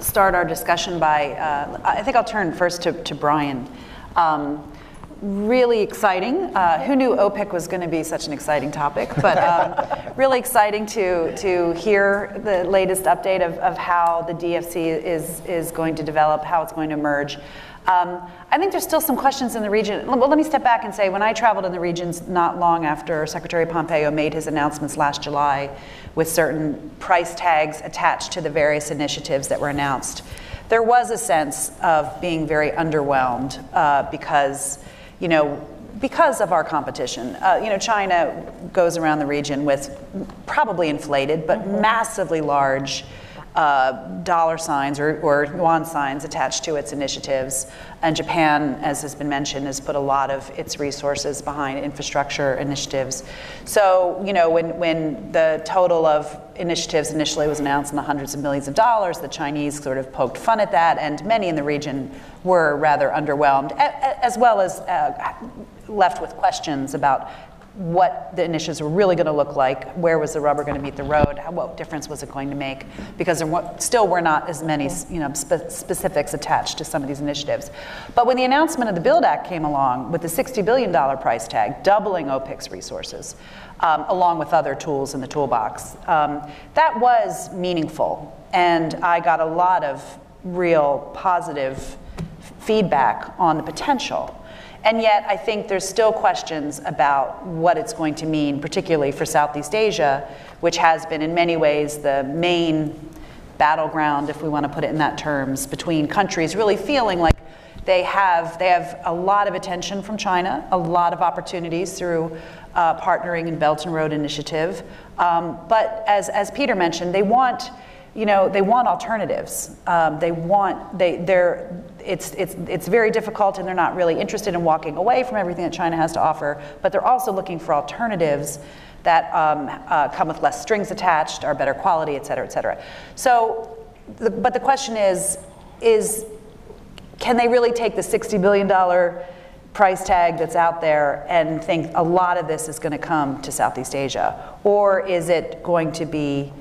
start our discussion by, uh, I think I'll turn first to, to Brian. Um, really exciting. Uh, who knew OPIC was going to be such an exciting topic? But um, [LAUGHS] really exciting to, to hear the latest update of, of how the DFC is, is going to develop, how it's going to emerge. Um, I think there's still some questions in the region. Well, let me step back and say when I traveled in the regions not long after Secretary Pompeo made his announcements last July with certain price tags attached to the various initiatives that were announced, there was a sense of being very underwhelmed uh, because, you know, because of our competition. Uh, you know, China goes around the region with probably inflated but mm-hmm. massively large uh, dollar signs or, or yuan signs attached to its initiatives. And Japan, as has been mentioned, has put a lot of its resources behind infrastructure initiatives. So, you know, when, when the total of initiatives initially was announced in the hundreds of millions of dollars, the Chinese sort of poked fun at that, and many in the region were rather underwhelmed, as well as uh, left with questions about what the initiatives were really going to look like, where was the rubber going to meet the road, how, what difference was it going to make, because there still were not as many you know, spe- specifics attached to some of these initiatives. But when the announcement of the BUILD Act came along with the $60 billion price tag, doubling OPIC's resources, um, along with other tools in the toolbox, um, that was meaningful. And I got a lot of real positive feedback on the potential. And yet, I think there's still questions about what it's going to mean, particularly for Southeast Asia, which has been in many ways the main battleground, if we want to put it in that terms, between countries really feeling like they have, they have a lot of attention from China, a lot of opportunities through uh, partnering in Belt and Road Initiative. Um, but as, as Peter mentioned, they want, you know, they want alternatives. Um, they want, they, they're, it's, it's, it's very difficult and they're not really interested in walking away from everything that China has to offer, but they're also looking for alternatives that um, uh, come with less strings attached, are better quality, et cetera, et cetera. So, the, but the question is, is can they really take the $60 billion price tag that's out there and think a lot of this is going to come to Southeast Asia? Or is it going to be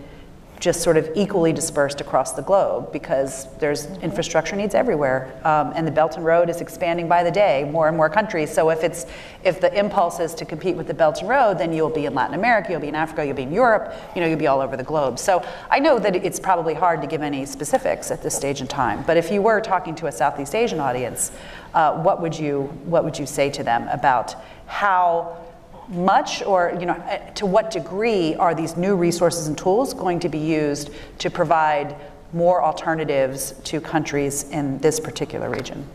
just sort of equally dispersed across the globe because there's infrastructure needs everywhere um, and the belt and road is expanding by the day more and more countries. So if it's if the impulse is to compete with the belt and road then you'll be in latin america you'll be in africa you'll be in europe you know you'll be all over the globe. So i know that it's probably hard to give any specifics at this stage in time but if you were talking to a southeast asian audience uh, what would you what would you say to them about how much or you know uh, to what degree are these new resources and tools going to be used to provide more alternatives to countries in this particular region?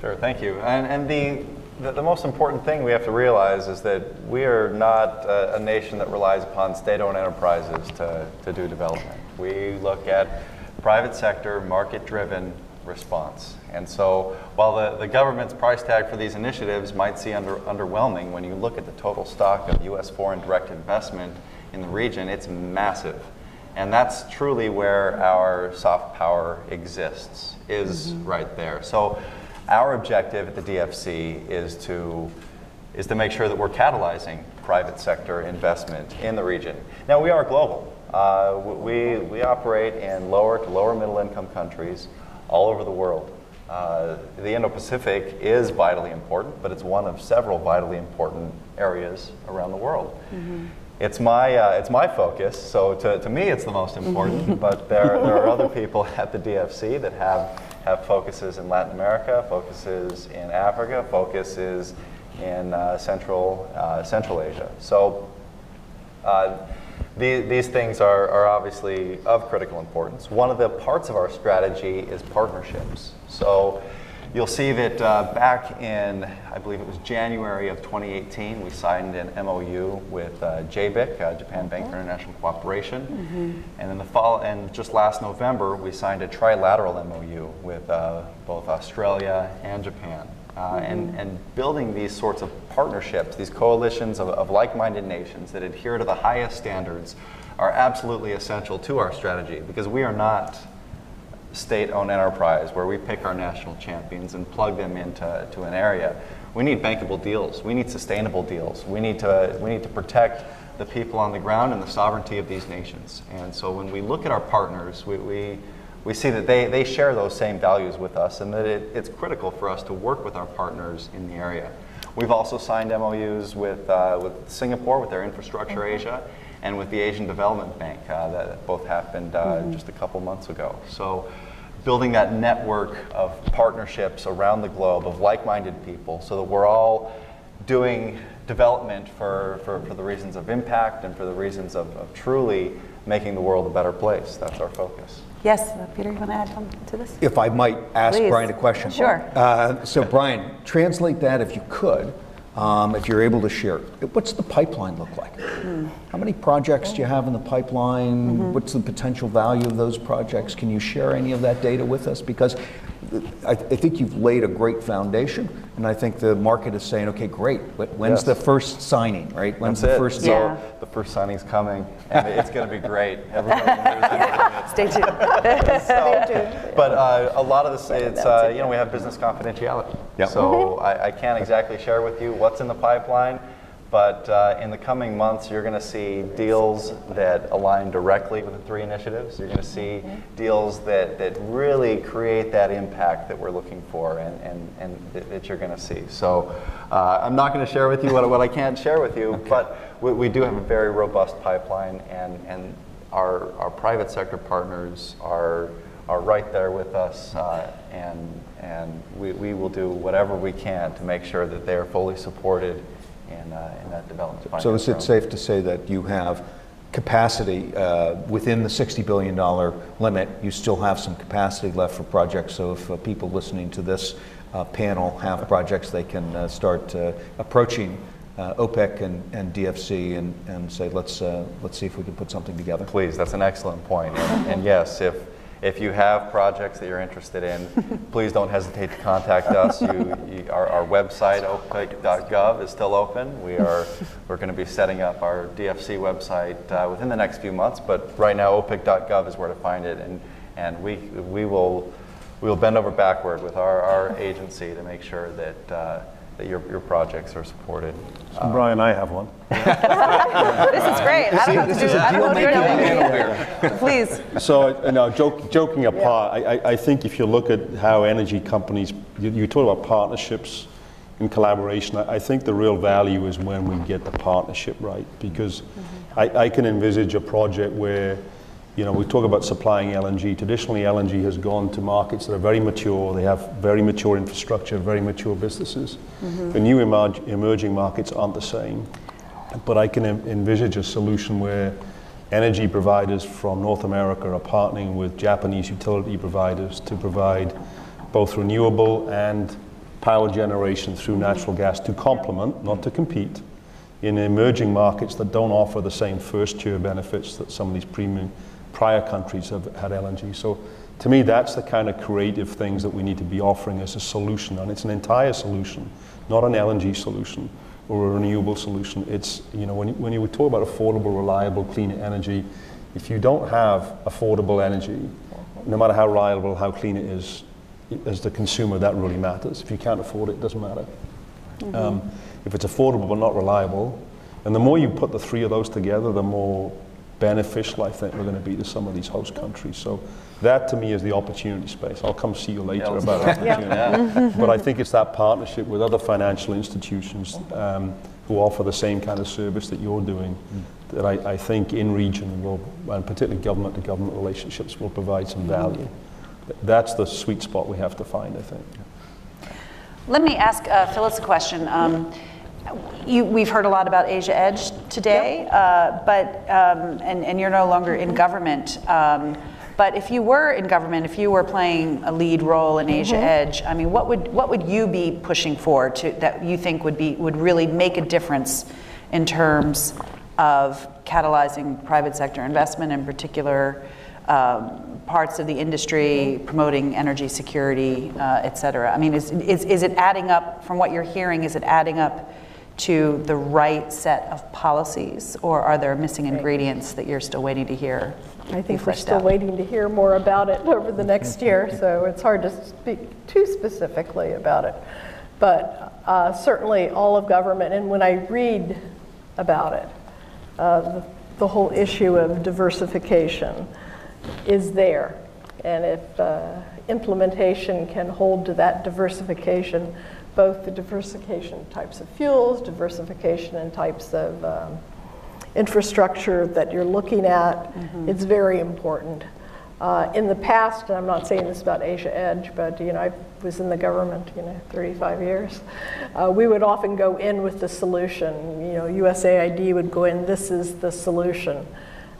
Sure thank you. And, and the, the, the most important thing we have to realize is that we are not a, a nation that relies upon state-owned enterprises to, to do development. We look at private sector market-driven response. And so while the, the government's price tag for these initiatives might seem under, underwhelming, when you look at the total stock of U.S. foreign direct investment in the region, it's massive. And that's truly where our soft power exists, is mm-hmm. right there. So our objective at the DFC is to, is to make sure that we're catalyzing private sector investment in the region. Now, we are global. Uh, we, we operate in lower to lower middle income countries all over the world. Uh, the Indo-Pacific is vitally important, but it's one of several vitally important areas around the world. Mm-hmm. It's my, uh, it's my focus, so to, to me it's the most important, but there, there are other people [LAUGHS] at the DFC that have, have focuses in Latin America, focuses in Africa, focuses in uh, Central, uh, Central Asia. So uh, the, these things are, are obviously of critical importance. One of the parts of our strategy is partnerships. So you'll see that uh, back in, I believe it was January of 2018, we signed an MOU with uh, JBIC, uh, Japan Bank for International Cooperation. Mm-hmm. And in the fall, and just last November, we signed a trilateral MOU with uh, both Australia and Japan. Uh, mm-hmm. and, and building these sorts of partnerships, these coalitions of, of like minded nations that adhere to the highest standards are absolutely essential to our strategy because we are not state owned enterprise where we pick our national champions and plug them into to an area. We need bankable deals, we need sustainable deals, we need to, we need to protect the people on the ground and the sovereignty of these nations. And so when we look at our partners, we, we we see that they, they share those same values with us and that it, it's critical for us to work with our partners in the area. We've also signed MOUs with, uh, with Singapore, with their Infrastructure mm-hmm. Asia, and with the Asian Development Bank uh, that both happened uh, mm-hmm. just a couple months ago. So building that network of partnerships around the globe of like-minded people so that we're all doing development for, for, for the reasons of impact and for the reasons of, of truly making the world a better place. That's our focus. Yes, uh, Peter, you want to add something to this? If I might ask Please. Brian a question. Sure. Uh, so, Brian, translate that if you could um, if you're able to share, what's the pipeline look like? How many projects do you have in the pipeline? What's the potential value of those projects? Can you share any of that data with us? Because I, I think you've laid a great foundation, and I think the market is saying, okay, great. Wh- When's Yes. the first signing, right? When's That's the it. first So deal? the first signing's coming, and it's going to be great. [LAUGHS] Everybody Stay tuned. [LAUGHS] So, Stay tuned. but uh, a lot of this, it's uh, you know we have business confidentiality. Yep. So I, I can't exactly share with you what's in the pipeline, but uh, in the coming months you're going to see deals that align directly with the three initiatives. You're going to see deals that, that really create that impact that we're looking for and, and, and that- that you're going to see. So uh, I'm not going to share with you what, what I can't share with you, but we, we do have a very robust pipeline and, and our, our private sector partners are, are right there with us, uh, and, and we, we will do whatever we can to make sure that they are fully supported in, uh, in that development finance So is it safe to say that you have capacity uh, within the $60 billion limit? You still have some capacity left for projects, so if uh, people listening to this uh, panel have projects, they can uh, start uh, approaching uh, OPIC and, and DFC and, and say, let's, uh, let's see if we can put something together. Please, that's an excellent point. And, and yes, if, if you have projects that you're interested in, [LAUGHS] please don't hesitate to contact us. You, you, our, our website, opic.gov, is still open. We are, [LAUGHS] we're going to be setting up our DFC website uh, within the next few months, but right now, opic.gov is where to find it. And, and we, we, will, we will bend over backward with our, our agency to make sure that, uh, that your, your projects are supported. So Brian, I have one. [LAUGHS] This is great. I don't have to This do, is a I don't have to do deal-making anything. [LAUGHS] Please. So, you know, joke, joking apart, I, I, I think if you look at how energy companies, you, you talk about partnerships and collaboration, I, I think the real value is when we get the partnership right. Because mm-hmm. I, I can envisage a project where, you know, we talk about supplying LNG. Traditionally, LNG has gone to markets that are very mature. They have very mature infrastructure, very mature businesses. Mm-hmm. The new emerg- emerging markets aren't the same. But I can en- envisage a solution where energy providers from North America are partnering with Japanese utility providers to provide both renewable and power generation through mm-hmm. natural gas to complement, not to compete, in emerging markets that don't offer the same first tier benefits that some of these premium prior countries have had LNG. So to me, that's the kind of creative things that we need to be offering as a solution. And it's an entire solution, not an LNG solution or a renewable solution. It's, you know, when you, when you talk about affordable, reliable, clean energy, if you don't have affordable energy, no matter how reliable, how clean it is, as the consumer, that really matters. If you can't afford it, it doesn't matter. Um, if it's affordable but not reliable, and the more you put the three of those together, the more beneficial I think we're going to be to some of these host countries. So that to me is the opportunity space. I'll come see you later let's about do that. opportunity. [LAUGHS] but I think it's that partnership with other financial institutions um, who offer the same kind of service that you're doing that I, I think in region will, and particularly government to government relationships will provide some value. That's the sweet spot we have to find, I think. Let me ask uh, Phyllis a question. Um, you, we've heard a lot about Asia Edge today, uh, but um, and, and you're no longer in government. Um, but if you were in government, if you were playing a lead role in Asia Edge, I mean, what would what would you be pushing for to, that you think would be would really make a difference in terms of catalyzing private sector investment, in particular? Um, parts of the industry, promoting energy security, uh, et cetera? I mean, is, is, is it adding up, from what you're hearing, is it adding up to the right set of policies? Or are there missing ingredients that you're still waiting to hear? I think we're still out? waiting to hear more about it over the next year, so it's hard to speak too specifically about it. But uh, certainly all of government, and when I read about it, uh, the, the whole issue of diversification is there. And if uh, implementation can hold to that diversification, both the diversification types of fuels, diversification and types of um, infrastructure that you're looking at, it's very important. Uh, in the past, and I'm not saying this about Asia Edge, but you know, I was in the government, you know, 35 years. Uh, we would often go in with the solution. You know, USAID would go in. This is the solution.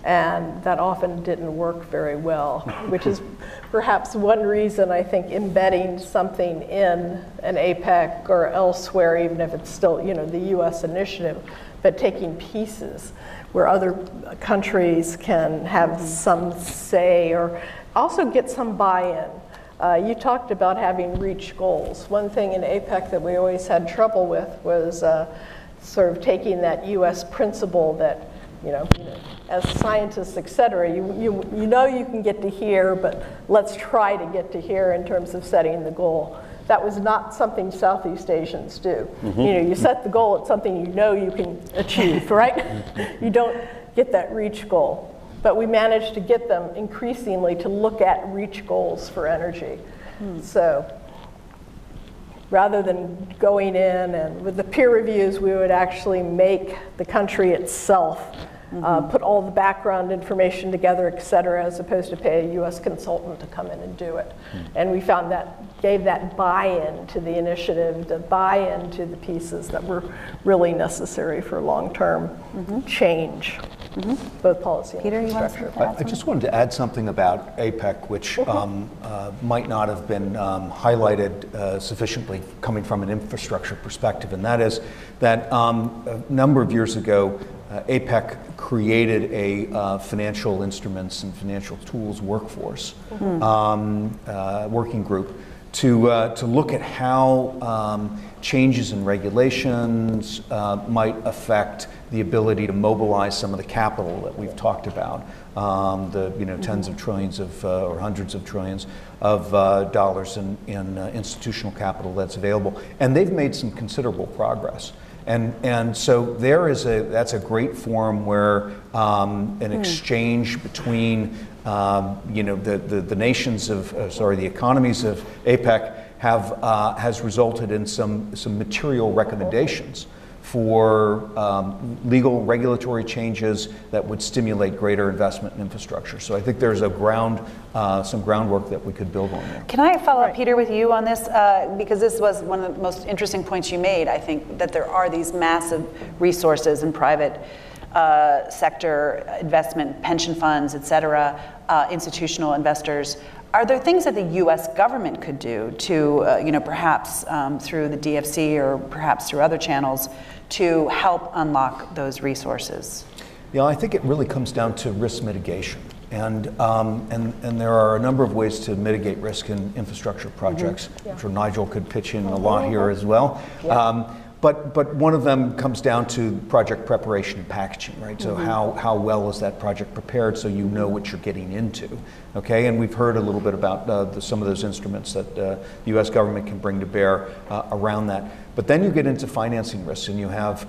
And that often didn't work very well, which is perhaps one reason I think embedding something in an APEC or elsewhere, even if it's still, you know, the US initiative, but taking pieces where other countries can have some say or also get some buy-in. Uh, you talked about having reach goals. One thing in APEC that we always had trouble with was uh, sort of taking that U.S. principle that, you know, you know, as scientists, et cetera, you, you, you know you can get to here, but let's try to get to here in terms of setting the goal. That was not something Southeast Asians do. Mm-hmm. You know, you set the goal at something you know you can achieve, [LAUGHS] right? you don't get that reach goal. But we managed to get them increasingly to look at reach goals for energy. So rather than going in and with the peer reviews, we would actually make the country itself uh, put all the background information together, et cetera, as opposed to pay a US consultant to come in and do it. And we found that gave that buy-in to the initiative, the buy-in to the pieces that were really necessary for long-term change, both policy and Peter, you want to infrastructure. I I just wanted to add something about APEC, which um, uh, might not have been um, highlighted uh, sufficiently coming from an infrastructure perspective, and that is that um, a number of years ago, uh, APEC created a uh, financial instruments and financial tools workforce um, uh, working group to, uh, to look at how um, changes in regulations uh, might affect the ability to mobilize some of the capital that we've talked about, um, the you know tens of trillions of uh, or hundreds of trillions of uh, dollars in, in uh, institutional capital that's available, and they've made some considerable progress. And, and so there is a that's a great forum where um, an exchange between um, you know the, the, the nations of uh, sorry the economies of APEC have uh, has resulted in some some material recommendations for um, legal regulatory changes that would stimulate greater investment in infrastructure. So I think there's a ground uh, some groundwork that we could build on there. Can I follow up, Peter, with you on this? Uh, because this was one of the most interesting points you made. I think that there are these massive resources in private uh, sector investment, pension funds, et cetera, uh, institutional investors. Are there things that the U.S. government could do to, uh, you know, perhaps um, through the DFC or perhaps through other channels to help unlock those resources? Yeah, I think it really comes down to risk mitigation. And, um, and, and there are a number of ways to mitigate risk in infrastructure projects. I'm sure Nigel could pitch in a lot here as well. Um, but, but one of them comes down to project preparation and packaging, right? So how, how well is that project prepared so you know what you're getting into, okay? And we've heard a little bit about uh, the, some of those instruments that uh, the U.S. government can bring to bear uh, around that. But then you get into financing risks and you have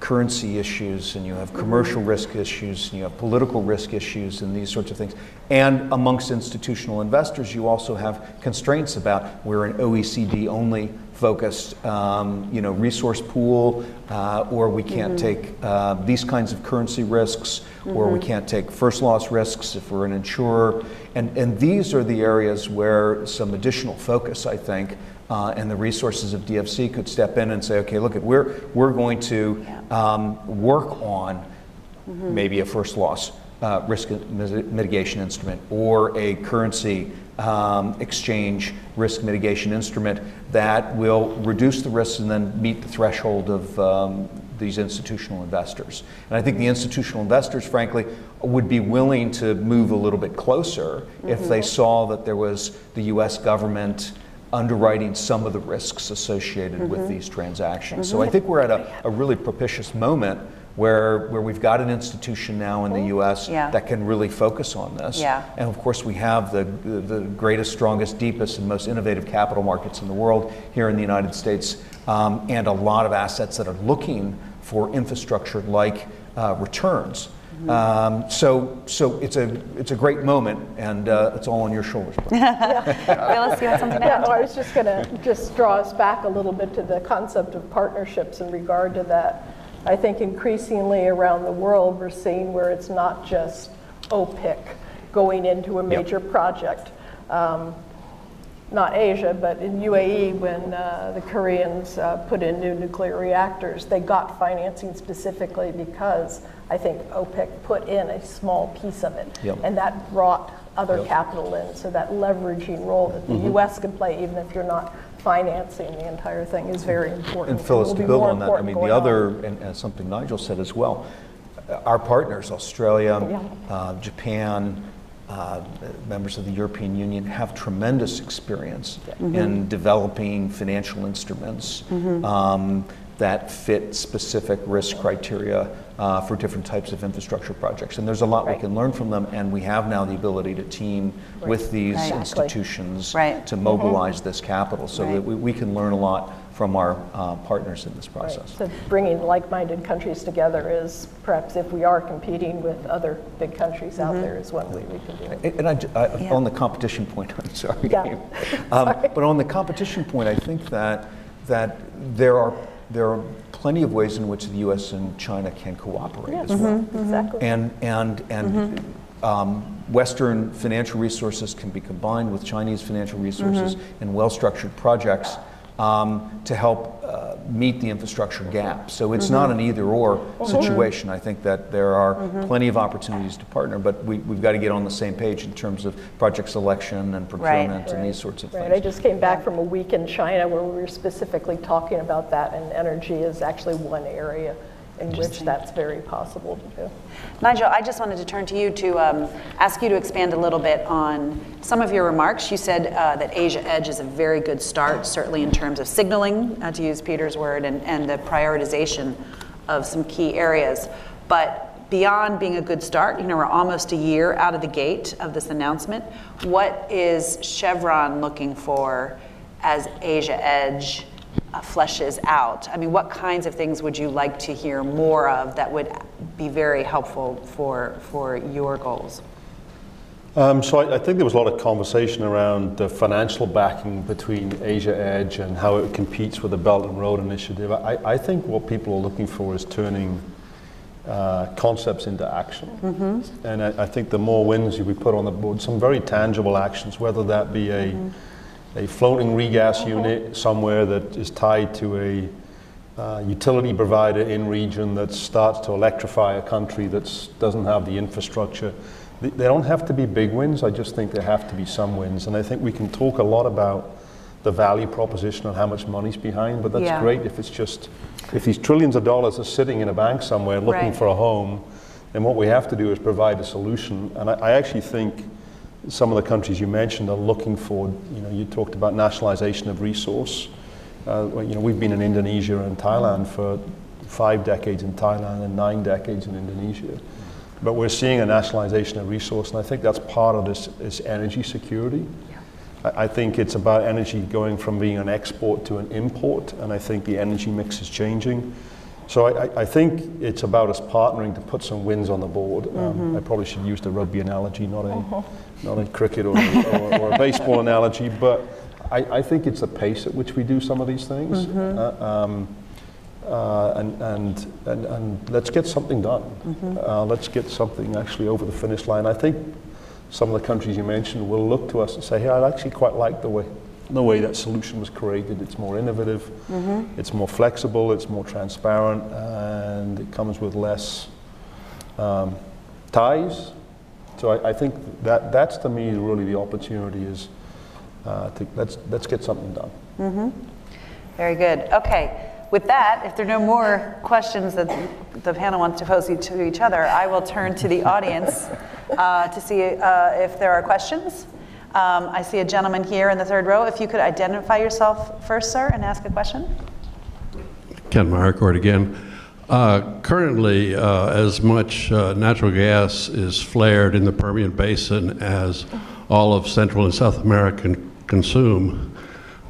currency issues and you have commercial risk issues and you have political risk issues and these sorts of things. And amongst institutional investors, you also have constraints about we're an OECD only focused um, you know, resource pool, uh, or we can't take uh, these kinds of currency risks, or we can't take first loss risks if we're an insurer. And, and these are the areas where some additional focus, I think, uh, and the resources of DFC could step in and say, okay, look, at we're, we're going to um, work on maybe a first loss uh, risk mitigation instrument or a currency um, exchange risk mitigation instrument that will reduce the risks and then meet the threshold of um, these institutional investors. And I think the institutional investors, frankly, would be willing to move a little bit closer if they saw that there was the US government underwriting some of the risks associated with these transactions. So I think we're at a, a really propitious moment where, where we've got an institution now in the US Yeah. that can really focus on this. Yeah. And of course, we have the, the the greatest, strongest, deepest, and most innovative capital markets in the world here in the United States, um, and a lot of assets that are looking for infrastructure like uh, returns. Um, so, so it's a it's a great moment, and uh, it's all on your shoulders. Phyllis, [LAUGHS] you had something to Yeah, add? no, I was just going to just draw us back a little bit to the concept of partnerships in regard to that. I think increasingly around the world, we're seeing where it's not just OPIC going into a major project. Um, not Asia, but in UAE, when uh, the Koreans uh, put in new nuclear reactors, they got financing specifically because I think OPIC put in a small piece of it. Yep. And that brought other Yep. capital in. So that leveraging role that the Mhm. US can play, even if you're not financing the entire thing, is very important. And Phyllis, to build on that, I mean, the on. other, and and something Nigel said as well, our partners, Australia, Yeah. uh, Japan, uh, members of the European Union, have tremendous experience Mhm. in developing financial instruments Mhm. um, that fit specific risk criteria uh, for different types of infrastructure projects. And there's a lot we can learn from them, and we have now the ability to team Right. with these Right. Exactly. institutions Right. to Mhm. mobilize this capital, so Right. that we, we can learn a lot from our uh, partners in this Right. process. So bringing like-minded countries together is perhaps if we are competing with other big countries out Mhm. there is one way we can do it. And- And I j- I- Yeah. on the competition point, [LAUGHS] I'm sorry. Yeah. Um, But on the competition point, I think that, that there are, there are plenty of ways in which the US and China can cooperate as well. Mm-hmm. exactly. And, and, and mm-hmm. um, Western financial resources can be combined with Chinese financial resources mm-hmm. in well-structured projects um, to help uh, meet the infrastructure gap. So it's not an either-or situation. I think that there are plenty of opportunities to partner, but we, we've got to get on the same page in terms of project selection and procurement and these sorts of things. Right, I just came back from a week in China where we were specifically talking about that, and energy is actually one area in which that's very possible to do. Nigel, I just wanted to turn to you to um, ask you to expand a little bit on some of your remarks. You said uh, that Asia Edge is a very good start, certainly in terms of signaling, uh, to use Peter's word, and, and the prioritization of some key areas. But beyond being a good start, you know, we're almost a year out of the gate of this announcement. What is Chevron looking for as Asia Edge uh, fleshes out? I mean, what kinds of things would you like to hear more of that would be very helpful for, for your goals? Um, so I, I think there was a lot of conversation around the financial backing between Asia Edge and how it competes with the Belt and Road Initiative. I, I think what people are looking for is turning uh, concepts into action. And I, I think the more wins we put on the board, some very tangible actions, whether that be a, a floating regas unit somewhere that is tied to a uh, utility provider in region that starts to electrify a country that doesn't have the infrastructure. They, they don't have to be big wins, I just think there have to be some wins. And I think we can talk a lot about the value proposition and how much money's behind, but that's Yeah. great if it's just, if these trillions of dollars are sitting in a bank somewhere looking Right. for a home, then what we have to do is provide a solution. And I, I actually think some of the countries you mentioned are looking for, you know, you talked about nationalization of resource. Uh, you know, we've been in Indonesia and Thailand for five decades in Thailand and nine decades in Indonesia. But we're seeing a nationalization of resource, and I think that's part of this, this energy security. I, I think it's about energy going from being an export to an import, and I think the energy mix is changing. So I, I- think it's about us partnering to put some wins on the board. Um, I probably should use the rugby analogy, not a, not a cricket or, or, or a baseball analogy, but I, I think it's the pace at which we do some of these things. Uh, um, uh, and, and, and, and let's get something done. Uh, let's get something actually over the finish line. I think some of the countries you mentioned will look to us and say, hey, I actually quite like the way, the way that solution was created. It's more innovative, it's more flexible, it's more transparent, and it comes with less um, ties. So I, I think that that's to me really the opportunity is uh, to, let's, let's get something done. Very good. Okay. With that, if there are no more questions that the panel wants to pose to each other, I will turn to the audience uh, to see uh, if there are questions. Um, I see a gentleman here in the third row. If you could identify yourself first, sir, and ask a question. Ken Myricord again. Uh, currently, uh, as much uh, natural gas is flared in the Permian Basin as all of Central and South America consume.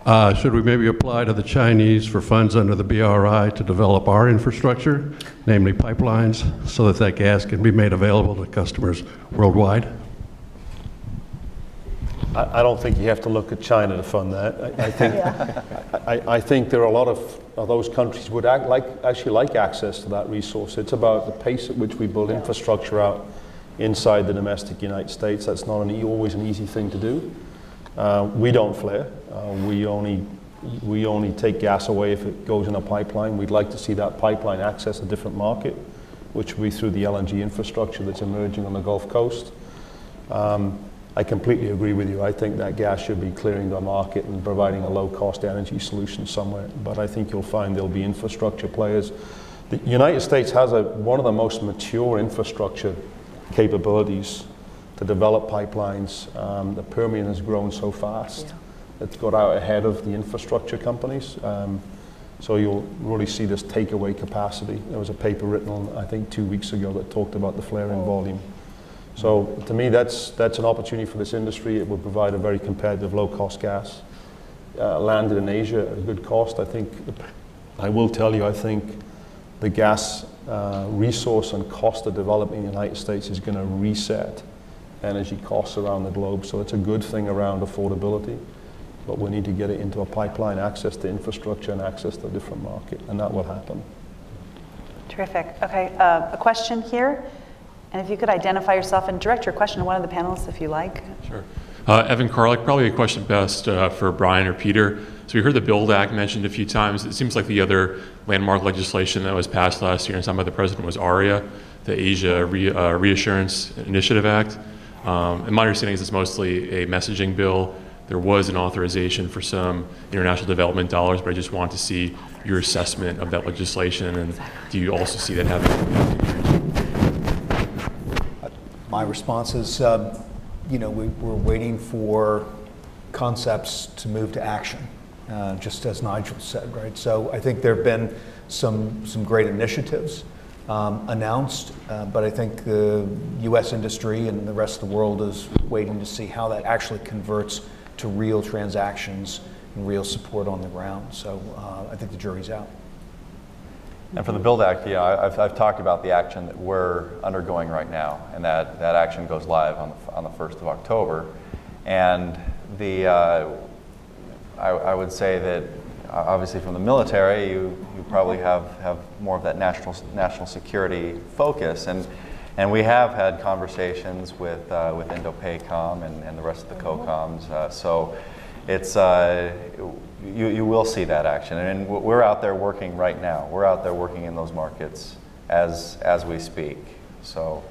Uh, should we maybe apply to the Chinese for funds under the BRI to develop our infrastructure, namely pipelines, so that that gas can be made available to customers worldwide? I, I don't think you have to look at China to fund that. I, I think [LAUGHS] I, I think there are a lot of, of those countries would act like actually like access to that resource. It's about the pace at which we build infrastructure out inside the domestic United States. That's not an e- always an easy thing to do. Uh, we don't flare. Uh, we only we only take gas away if it goes in a pipeline. We'd like to see that pipeline access a different market, which would be through the LNG infrastructure that's emerging on the Gulf Coast. Um, I completely agree with you. I think that gas should be clearing the market and providing a low-cost energy solution somewhere. But I think you'll find there'll be infrastructure players. The United States has a, one of the most mature infrastructure capabilities to develop pipelines. Um, the Permian has grown so fast. Yeah it's got out ahead of the infrastructure companies. Um, so you'll really see this takeaway capacity. There was a paper written, on, I think, two weeks ago that talked about the flaring oh. volume. So to me, that's, that's an opportunity for this industry. It will provide a very competitive low-cost gas. Uh, landed in Asia at a good cost. I think, I will tell you, I think the gas uh, resource and cost of development in the United States is going to reset energy costs around the globe. So it's a good thing around affordability but we need to get it into a pipeline, access to infrastructure and access to a different market, and that will happen. Terrific. Okay, uh, a question here. And if you could identify yourself and direct your question to one of the panelists if you like. Sure. Uh, Evan Karlik, probably a question best uh, for Brian or Peter. So we heard the BUILD Act mentioned a few times. It seems like the other landmark legislation that was passed last year and signed by the president was ARIA, the Asia Re- uh, Reassurance Initiative Act. Um, and my understanding is it's mostly a messaging bill there was an authorization for some international development dollars, but I just want to see your assessment of that legislation, and do you also see that having? My response is, uh, you know, we, are waiting for concepts to move to action, uh, just as Nigel said, right? So I think there have been some some great initiatives. Um, announced, uh, but I think the U.S. industry and the rest of the world is waiting to see how that actually converts to real transactions and real support on the ground. So uh, I think the jury's out. And for the BUILD Act, yeah, I've, I've talked about the action that we're undergoing right now, and that, that action goes live on the, on the 1st of October. And the, uh, I, I would say that uh, obviously from the military, you, you probably have, have more of that national, national security focus. And and we have had conversations with, uh, with INDOPACOM and, and the rest of the COCOMs. Uh, so it's, uh, you, you will see that action. And we're out there working right now. We're out there working in those markets as, as we speak. So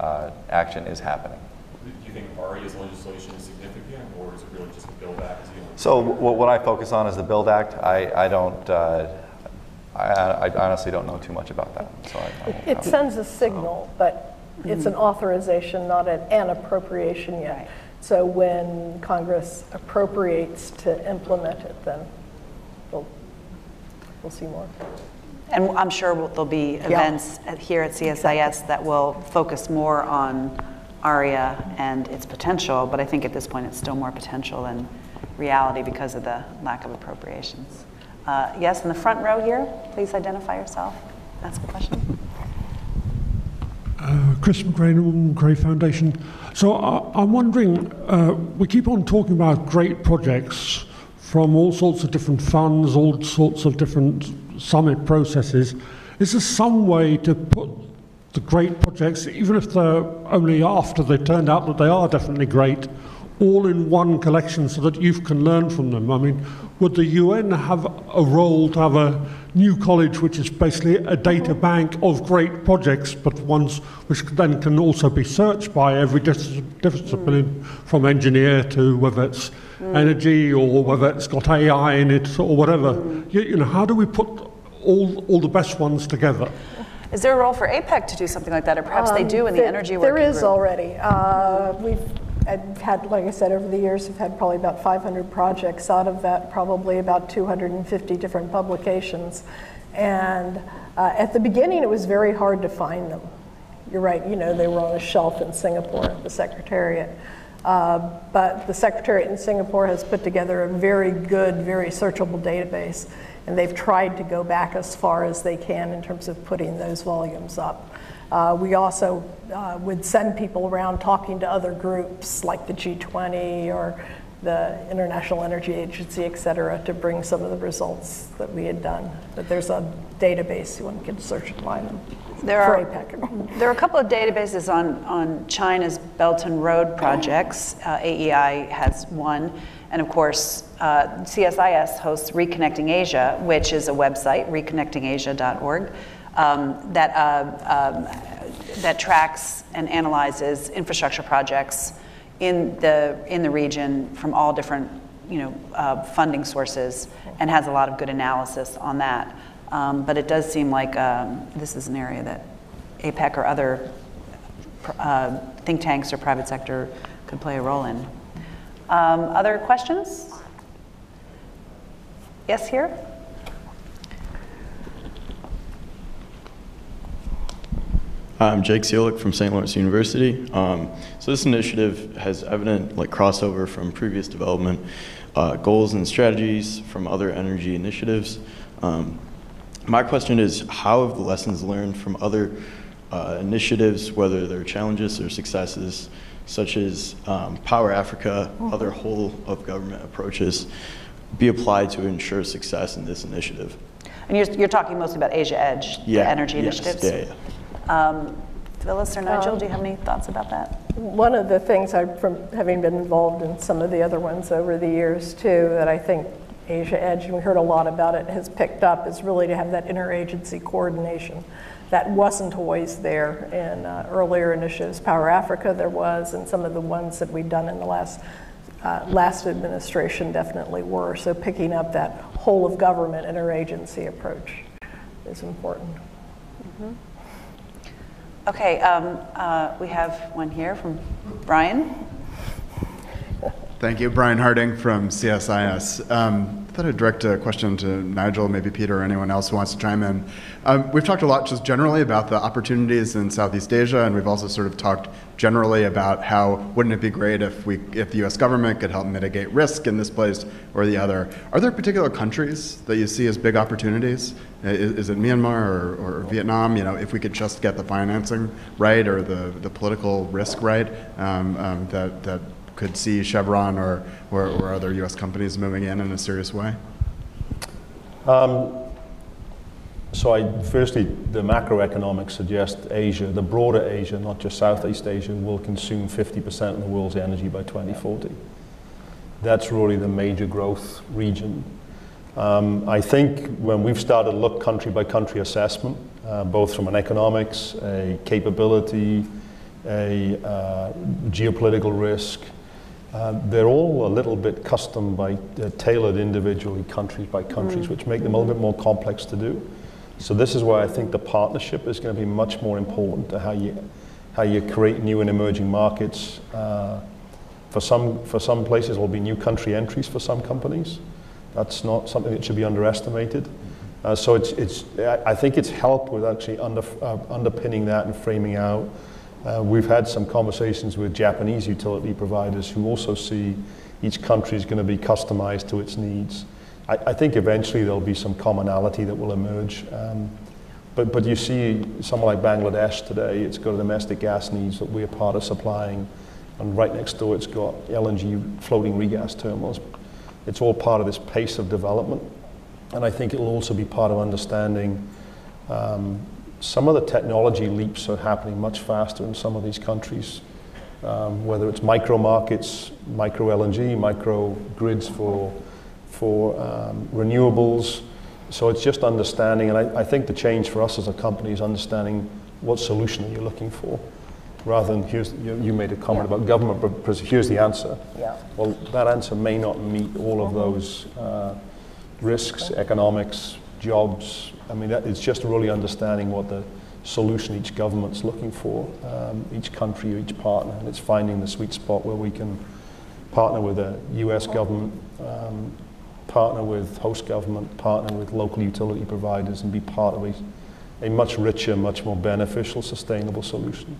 uh, action is happening. Do you think ARIA's legislation is significant, or is it really just the BUILD Act? So what I focus on is the BUILD Act. I, I don't, uh, I, I, honestly don't know too much about that. So I, it, it sends a signal, so. but it's an authorization, not an, an appropriation yet. Right. So when Congress appropriates to implement it, then we'll, we'll see more. And I'm sure there'll be events yeah. here at CSIS exactly. that will focus more on ARIA and its potential, but I think at this point it's still more potential than reality because of the lack of appropriations. Uh, yes, in the front row here, please identify yourself. Ask a question. Uh, Chris Macrae, Norman Macrae Foundation. So I, am wondering, uh, we keep on talking about great projects from all sorts of different funds, all sorts of different summit processes. Is there some way to put the great projects, even if they're only after they turned out that they are definitely great, all in one collection so that youth can learn from them? I mean, would the UN have a role to have a new college which is basically a data bank of great projects, but ones which then can also be searched by every dis- discipline mm. from engineer to whether it's mm. energy or whether it's got AI in it or whatever? Mm. You, you know, how do we put all, all the best ones together? Is there a role for APEC to do something like that, or perhaps um, they do in the energy working There is group? already. Uh, we've I've had, like I said, over the years, I've had probably about 500 projects. Out of that, probably about 250 different publications. And uh, at the beginning, it was very hard to find them. You're right, you know, they were on a shelf in Singapore at the Secretariat. Uh, but the Secretariat in Singapore has put together a very good, very searchable database. And they've tried to go back as far as they can in terms of putting those volumes up. Uh, we also uh, would send people around talking to other groups like the G20 or the International Energy Agency, et cetera, to bring some of the results that we had done. But there's a database one can search and find them There are, [LAUGHS] there are a couple of databases on, on China's Belt and Road projects. Uh, AEI has one. And of course, uh, CSIS hosts Reconnecting Asia, which is a website, reconnectingasia.org, um, that, uh, um, that tracks and analyzes infrastructure projects in the, in the region from all different you know, uh, funding sources and has a lot of good analysis on that. Um, but it does seem like um, this is an area that APEC or other uh, think tanks or private sector could play a role in. Um, other questions? Yes, here? I'm Jake Seelick from St. Lawrence University. Um, so this initiative has evident like crossover from previous development uh, goals and strategies from other energy initiatives. Um, my question is, how have the lessons learned from other uh, initiatives, whether they're challenges or successes, such as um, Power Africa, other whole of government approaches, be applied to ensure success in this initiative? And you're, you're talking mostly about Asia Edge, Yeah, the energy yes, initiatives? yeah, yeah. Um, Phyllis or Nigel, Um, do you have any thoughts about that? One of the things I, from having been involved in some of the other ones over the years too, that I think Asia Edge, and we heard a lot about it, has picked up is really to have that interagency coordination. That wasn't always there in uh, earlier initiatives. Power Africa there was, and some of the ones that we've done in the last uh, last administration definitely were. So picking up that whole of government interagency approach is important. Okay, um, uh, we have one here from Brian. Thank you. Brian Harding from CSIS. Um, I thought I'd direct a question to Nigel, maybe Peter, or anyone else who wants to chime in. Um, we've talked a lot just generally about the opportunities in Southeast Asia, and we've also sort of talked generally about how wouldn't it be great if we, if the U.S. government could help mitigate risk in this place or the other. Are there particular countries that you see as big opportunities? Is, is it Myanmar or, or Vietnam? You know, if we could just get the financing right or the, the political risk right, um, um, that that could see Chevron or, or, or other U.S. companies moving in in a serious way? Um, so I, firstly, the macroeconomics suggest Asia, the broader Asia, not just Southeast Asia, will consume 50% of the world's energy by 2040. That's really the major growth region. Um, I think when we've started to look country by country assessment, uh, both from an economics, a capability, a uh, geopolitical risk, uh, they're all a little bit custom by uh, tailored individually countries by countries, Mm. which make them a little bit more complex to do. So this is why I think the partnership is going to be much more important to how you how you create new and emerging markets. Uh, for some for some places, it will be new country entries for some companies. That's not something that should be underestimated. Uh, so it's it's I think it's helped with actually under, uh, underpinning that and framing out. Uh, we've had some conversations with Japanese utility providers who also see each country is going to be customized to its needs. I, I think eventually there'll be some commonality that will emerge. Um, but, but you see someone like Bangladesh today, it's got domestic gas needs that we're part of supplying. And right next door, it's got LNG floating regas terminals. It's all part of this pace of development. And I think it will also be part of understanding um, some of the technology leaps are happening much faster in some of these countries, um, whether it's micro markets, micro LNG, micro grids for, for um, renewables. So it's just understanding, and I, I think the change for us as a company is understanding what solution are you looking for, rather than here's, you, you made a comment about government, but here's the answer. Yeah. Well, that answer may not meet all of those uh, risks, economics, jobs. I mean, that, it's just really understanding what the solution each government's looking for, um, each country, each partner, and it's finding the sweet spot where we can partner with the U.S. government, um, partner with host government, partner with local utility providers, and be part of a, a much richer, much more beneficial, sustainable solution.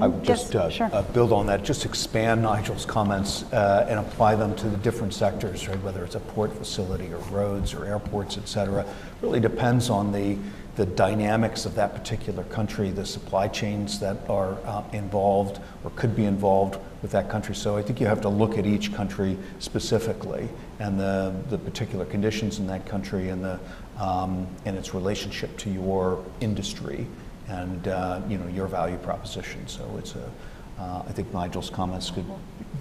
I would Yes, just uh, sure. uh, build on that, just expand Nigel's comments uh, and apply them to the different sectors, right? Whether it's a port facility or roads or airports, et cetera. Really depends on the, the dynamics of that particular country, the supply chains that are uh, involved or could be involved with that country. So I think you have to look at each country specifically and the, the particular conditions in that country and, the, um, and its relationship to your industry and uh, you know your value proposition. So it's a, uh, I think Nigel's comments could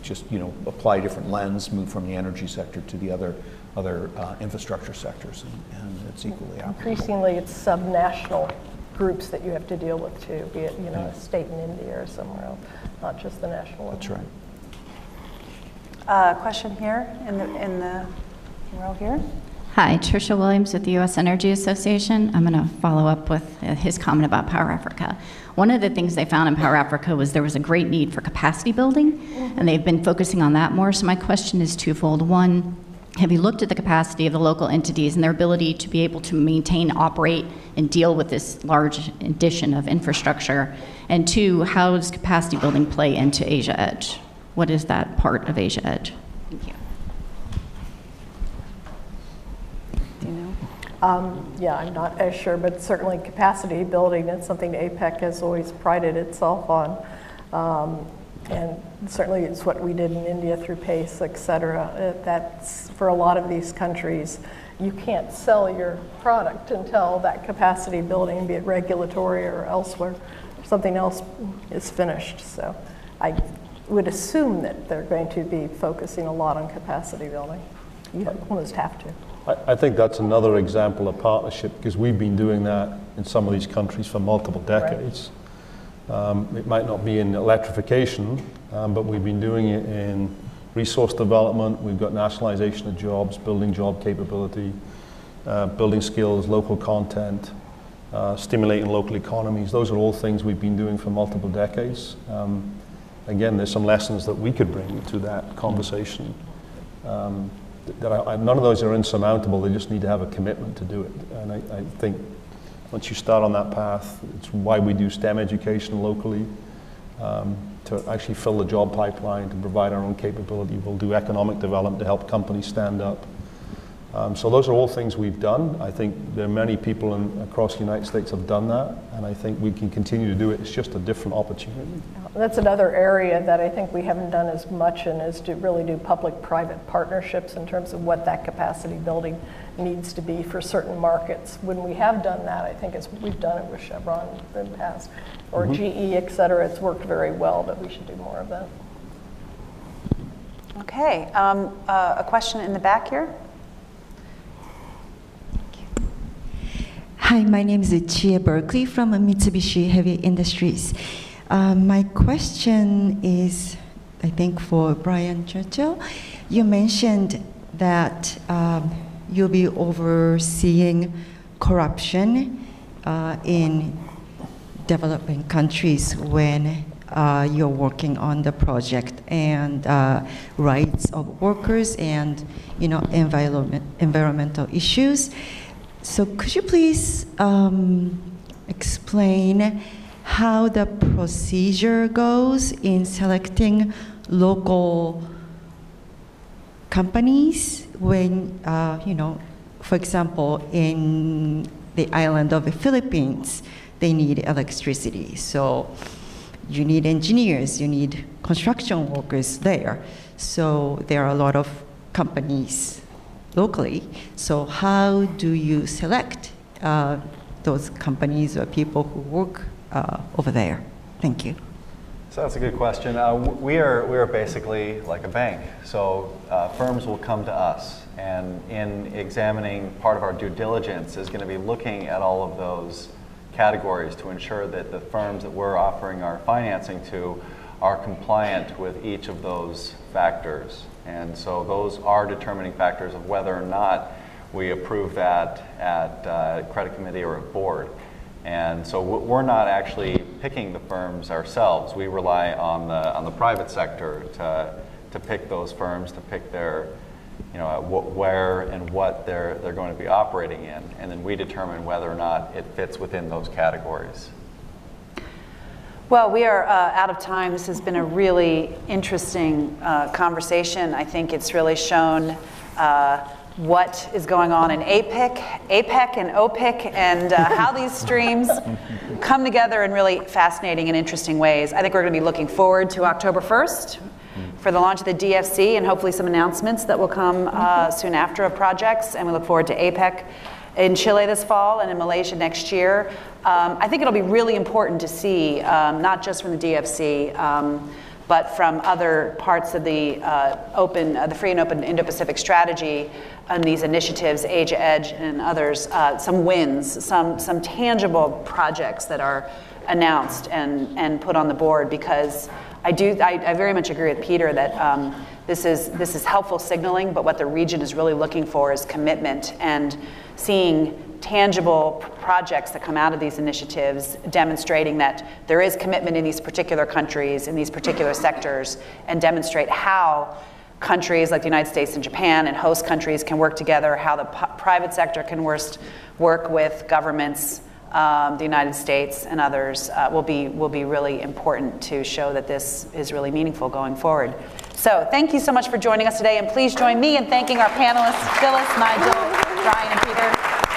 just you know apply a different lens, move from the energy sector to the other other uh, infrastructure sectors, and, and it's equally applicable. Increasingly, it's subnational groups that you have to deal with too, be it, you know, a state in India or somewhere else, not just the national one. That's right. Uh, Question here in the, in the row here? Hi, Tricia Williams with the U.S. Energy Association. I'm going to follow up with uh, his comment about Power Africa. One of the things they found in Power Africa was there was a great need for capacity building, and they've been focusing on that more. So my question is twofold. One, have you looked at the capacity of the local entities and their ability to be able to maintain, operate, and deal with this large addition of infrastructure? And two, how does capacity building play into Asia Edge? What is that part of Asia Edge? thank you. do you Um, yeah, I'm not as sure, but certainly capacity building, is something APEC has always prided itself on. Um, and certainly it's what we did in India through PACE, et cetera. Uh, That's, for a lot of these countries, you can't sell your product until that capacity building, be it regulatory or elsewhere, something else is finished. So I would assume that they're going to be focusing a lot on capacity building. You almost have to. I, I think that's another example of partnership because we've been doing that in some of these countries for multiple decades. Um, it might not be in electrification, um, but we've been doing it in resource development. We've got nationalization of jobs, building job capability, uh, building skills, local content, uh, stimulating local economies. Those are all things we've been doing for multiple decades. Um, again, there's some lessons that we could bring to that conversation. Um, that I, I, none of those are insurmountable. They just need to have a commitment to do it. And I, I think once you start on that path, it's why we do STEM education locally, um, to actually fill the job pipeline, to provide our own capability. We'll do economic development to help companies stand up. Um, so those are all things we've done. I think there are many people in, across the United States have done that, and I think we can continue to do it. It's just a different opportunity. That's another area that I think we haven't done as much in is to really do public-private partnerships in terms of what that capacity building needs to be for certain markets. When we have done that, I think as we've done it with Chevron in the past, or Mhm. GE, et cetera, it's worked very well, but we should do more of that. Okay, um, uh, a question in the back here? Hi, my name is Chia Berkeley from Mitsubishi Heavy Industries. Uh, my question is, I think, for Brian Churchill. You mentioned that um, you'll be overseeing corruption uh, in developing countries when uh, you're working on the project and uh, rights of workers and you know environment, environmental issues. So could you please um, explain how the procedure goes in selecting local companies when, uh, you know, for example, in the island of the Philippines, they need electricity. So you need engineers, you need construction workers there. So there are a lot of companies locally. So how do you select uh, those companies or people who work uh, over there? Thank you. So that's a good question. Uh, we are we are basically like a bank. So uh, firms will come to us, and in examining part of our due diligence is going to be looking at all of those categories to ensure that the firms that we're offering our financing to are compliant with each of those factors. And so those are determining factors of whether or not we approve that at uh, credit committee or a board. And so we're not actually picking the firms ourselves. We rely on the, on the private sector to, to pick those firms, to pick their, you know, wh- where and what they're, they're going to be operating in. And then we determine whether or not it fits within those categories. Well, we are uh, out of time. This has been a really interesting uh, conversation. I think it's really shown uh, what is going on in APEC, APEC and OPIC, and uh, how these [LAUGHS] streams come together in really fascinating and interesting ways. I think we're going to be looking forward to October 1st for the launch of the DFC and hopefully some announcements that will come uh, soon after of projects. And we look forward to APEC in Chile this fall and in Malaysia next year. Um, I think it'll be really important to see, um, not just from the DFC, um, but from other parts of the uh, open, uh, the free and open Indo-Pacific strategy and these initiatives, Asia Edge and others, uh, some wins, some, some tangible projects that are announced and, and put on the board because I do, I, I very much agree with Peter that um, this is, this is helpful signaling, but what the region is really looking for is commitment and seeing tangible projects that come out of these initiatives demonstrating that there is commitment in these particular countries, in these particular sectors, and demonstrate how countries like the United States and Japan and host countries can work together, how the private sector can worst, work with governments, um, the United States and others, uh, will, be, will be really important to show that this is really meaningful going forward. So thank you so much for joining us today, and please join me in thanking our panelists, Phyllis, Nigel, Brian, and Peter.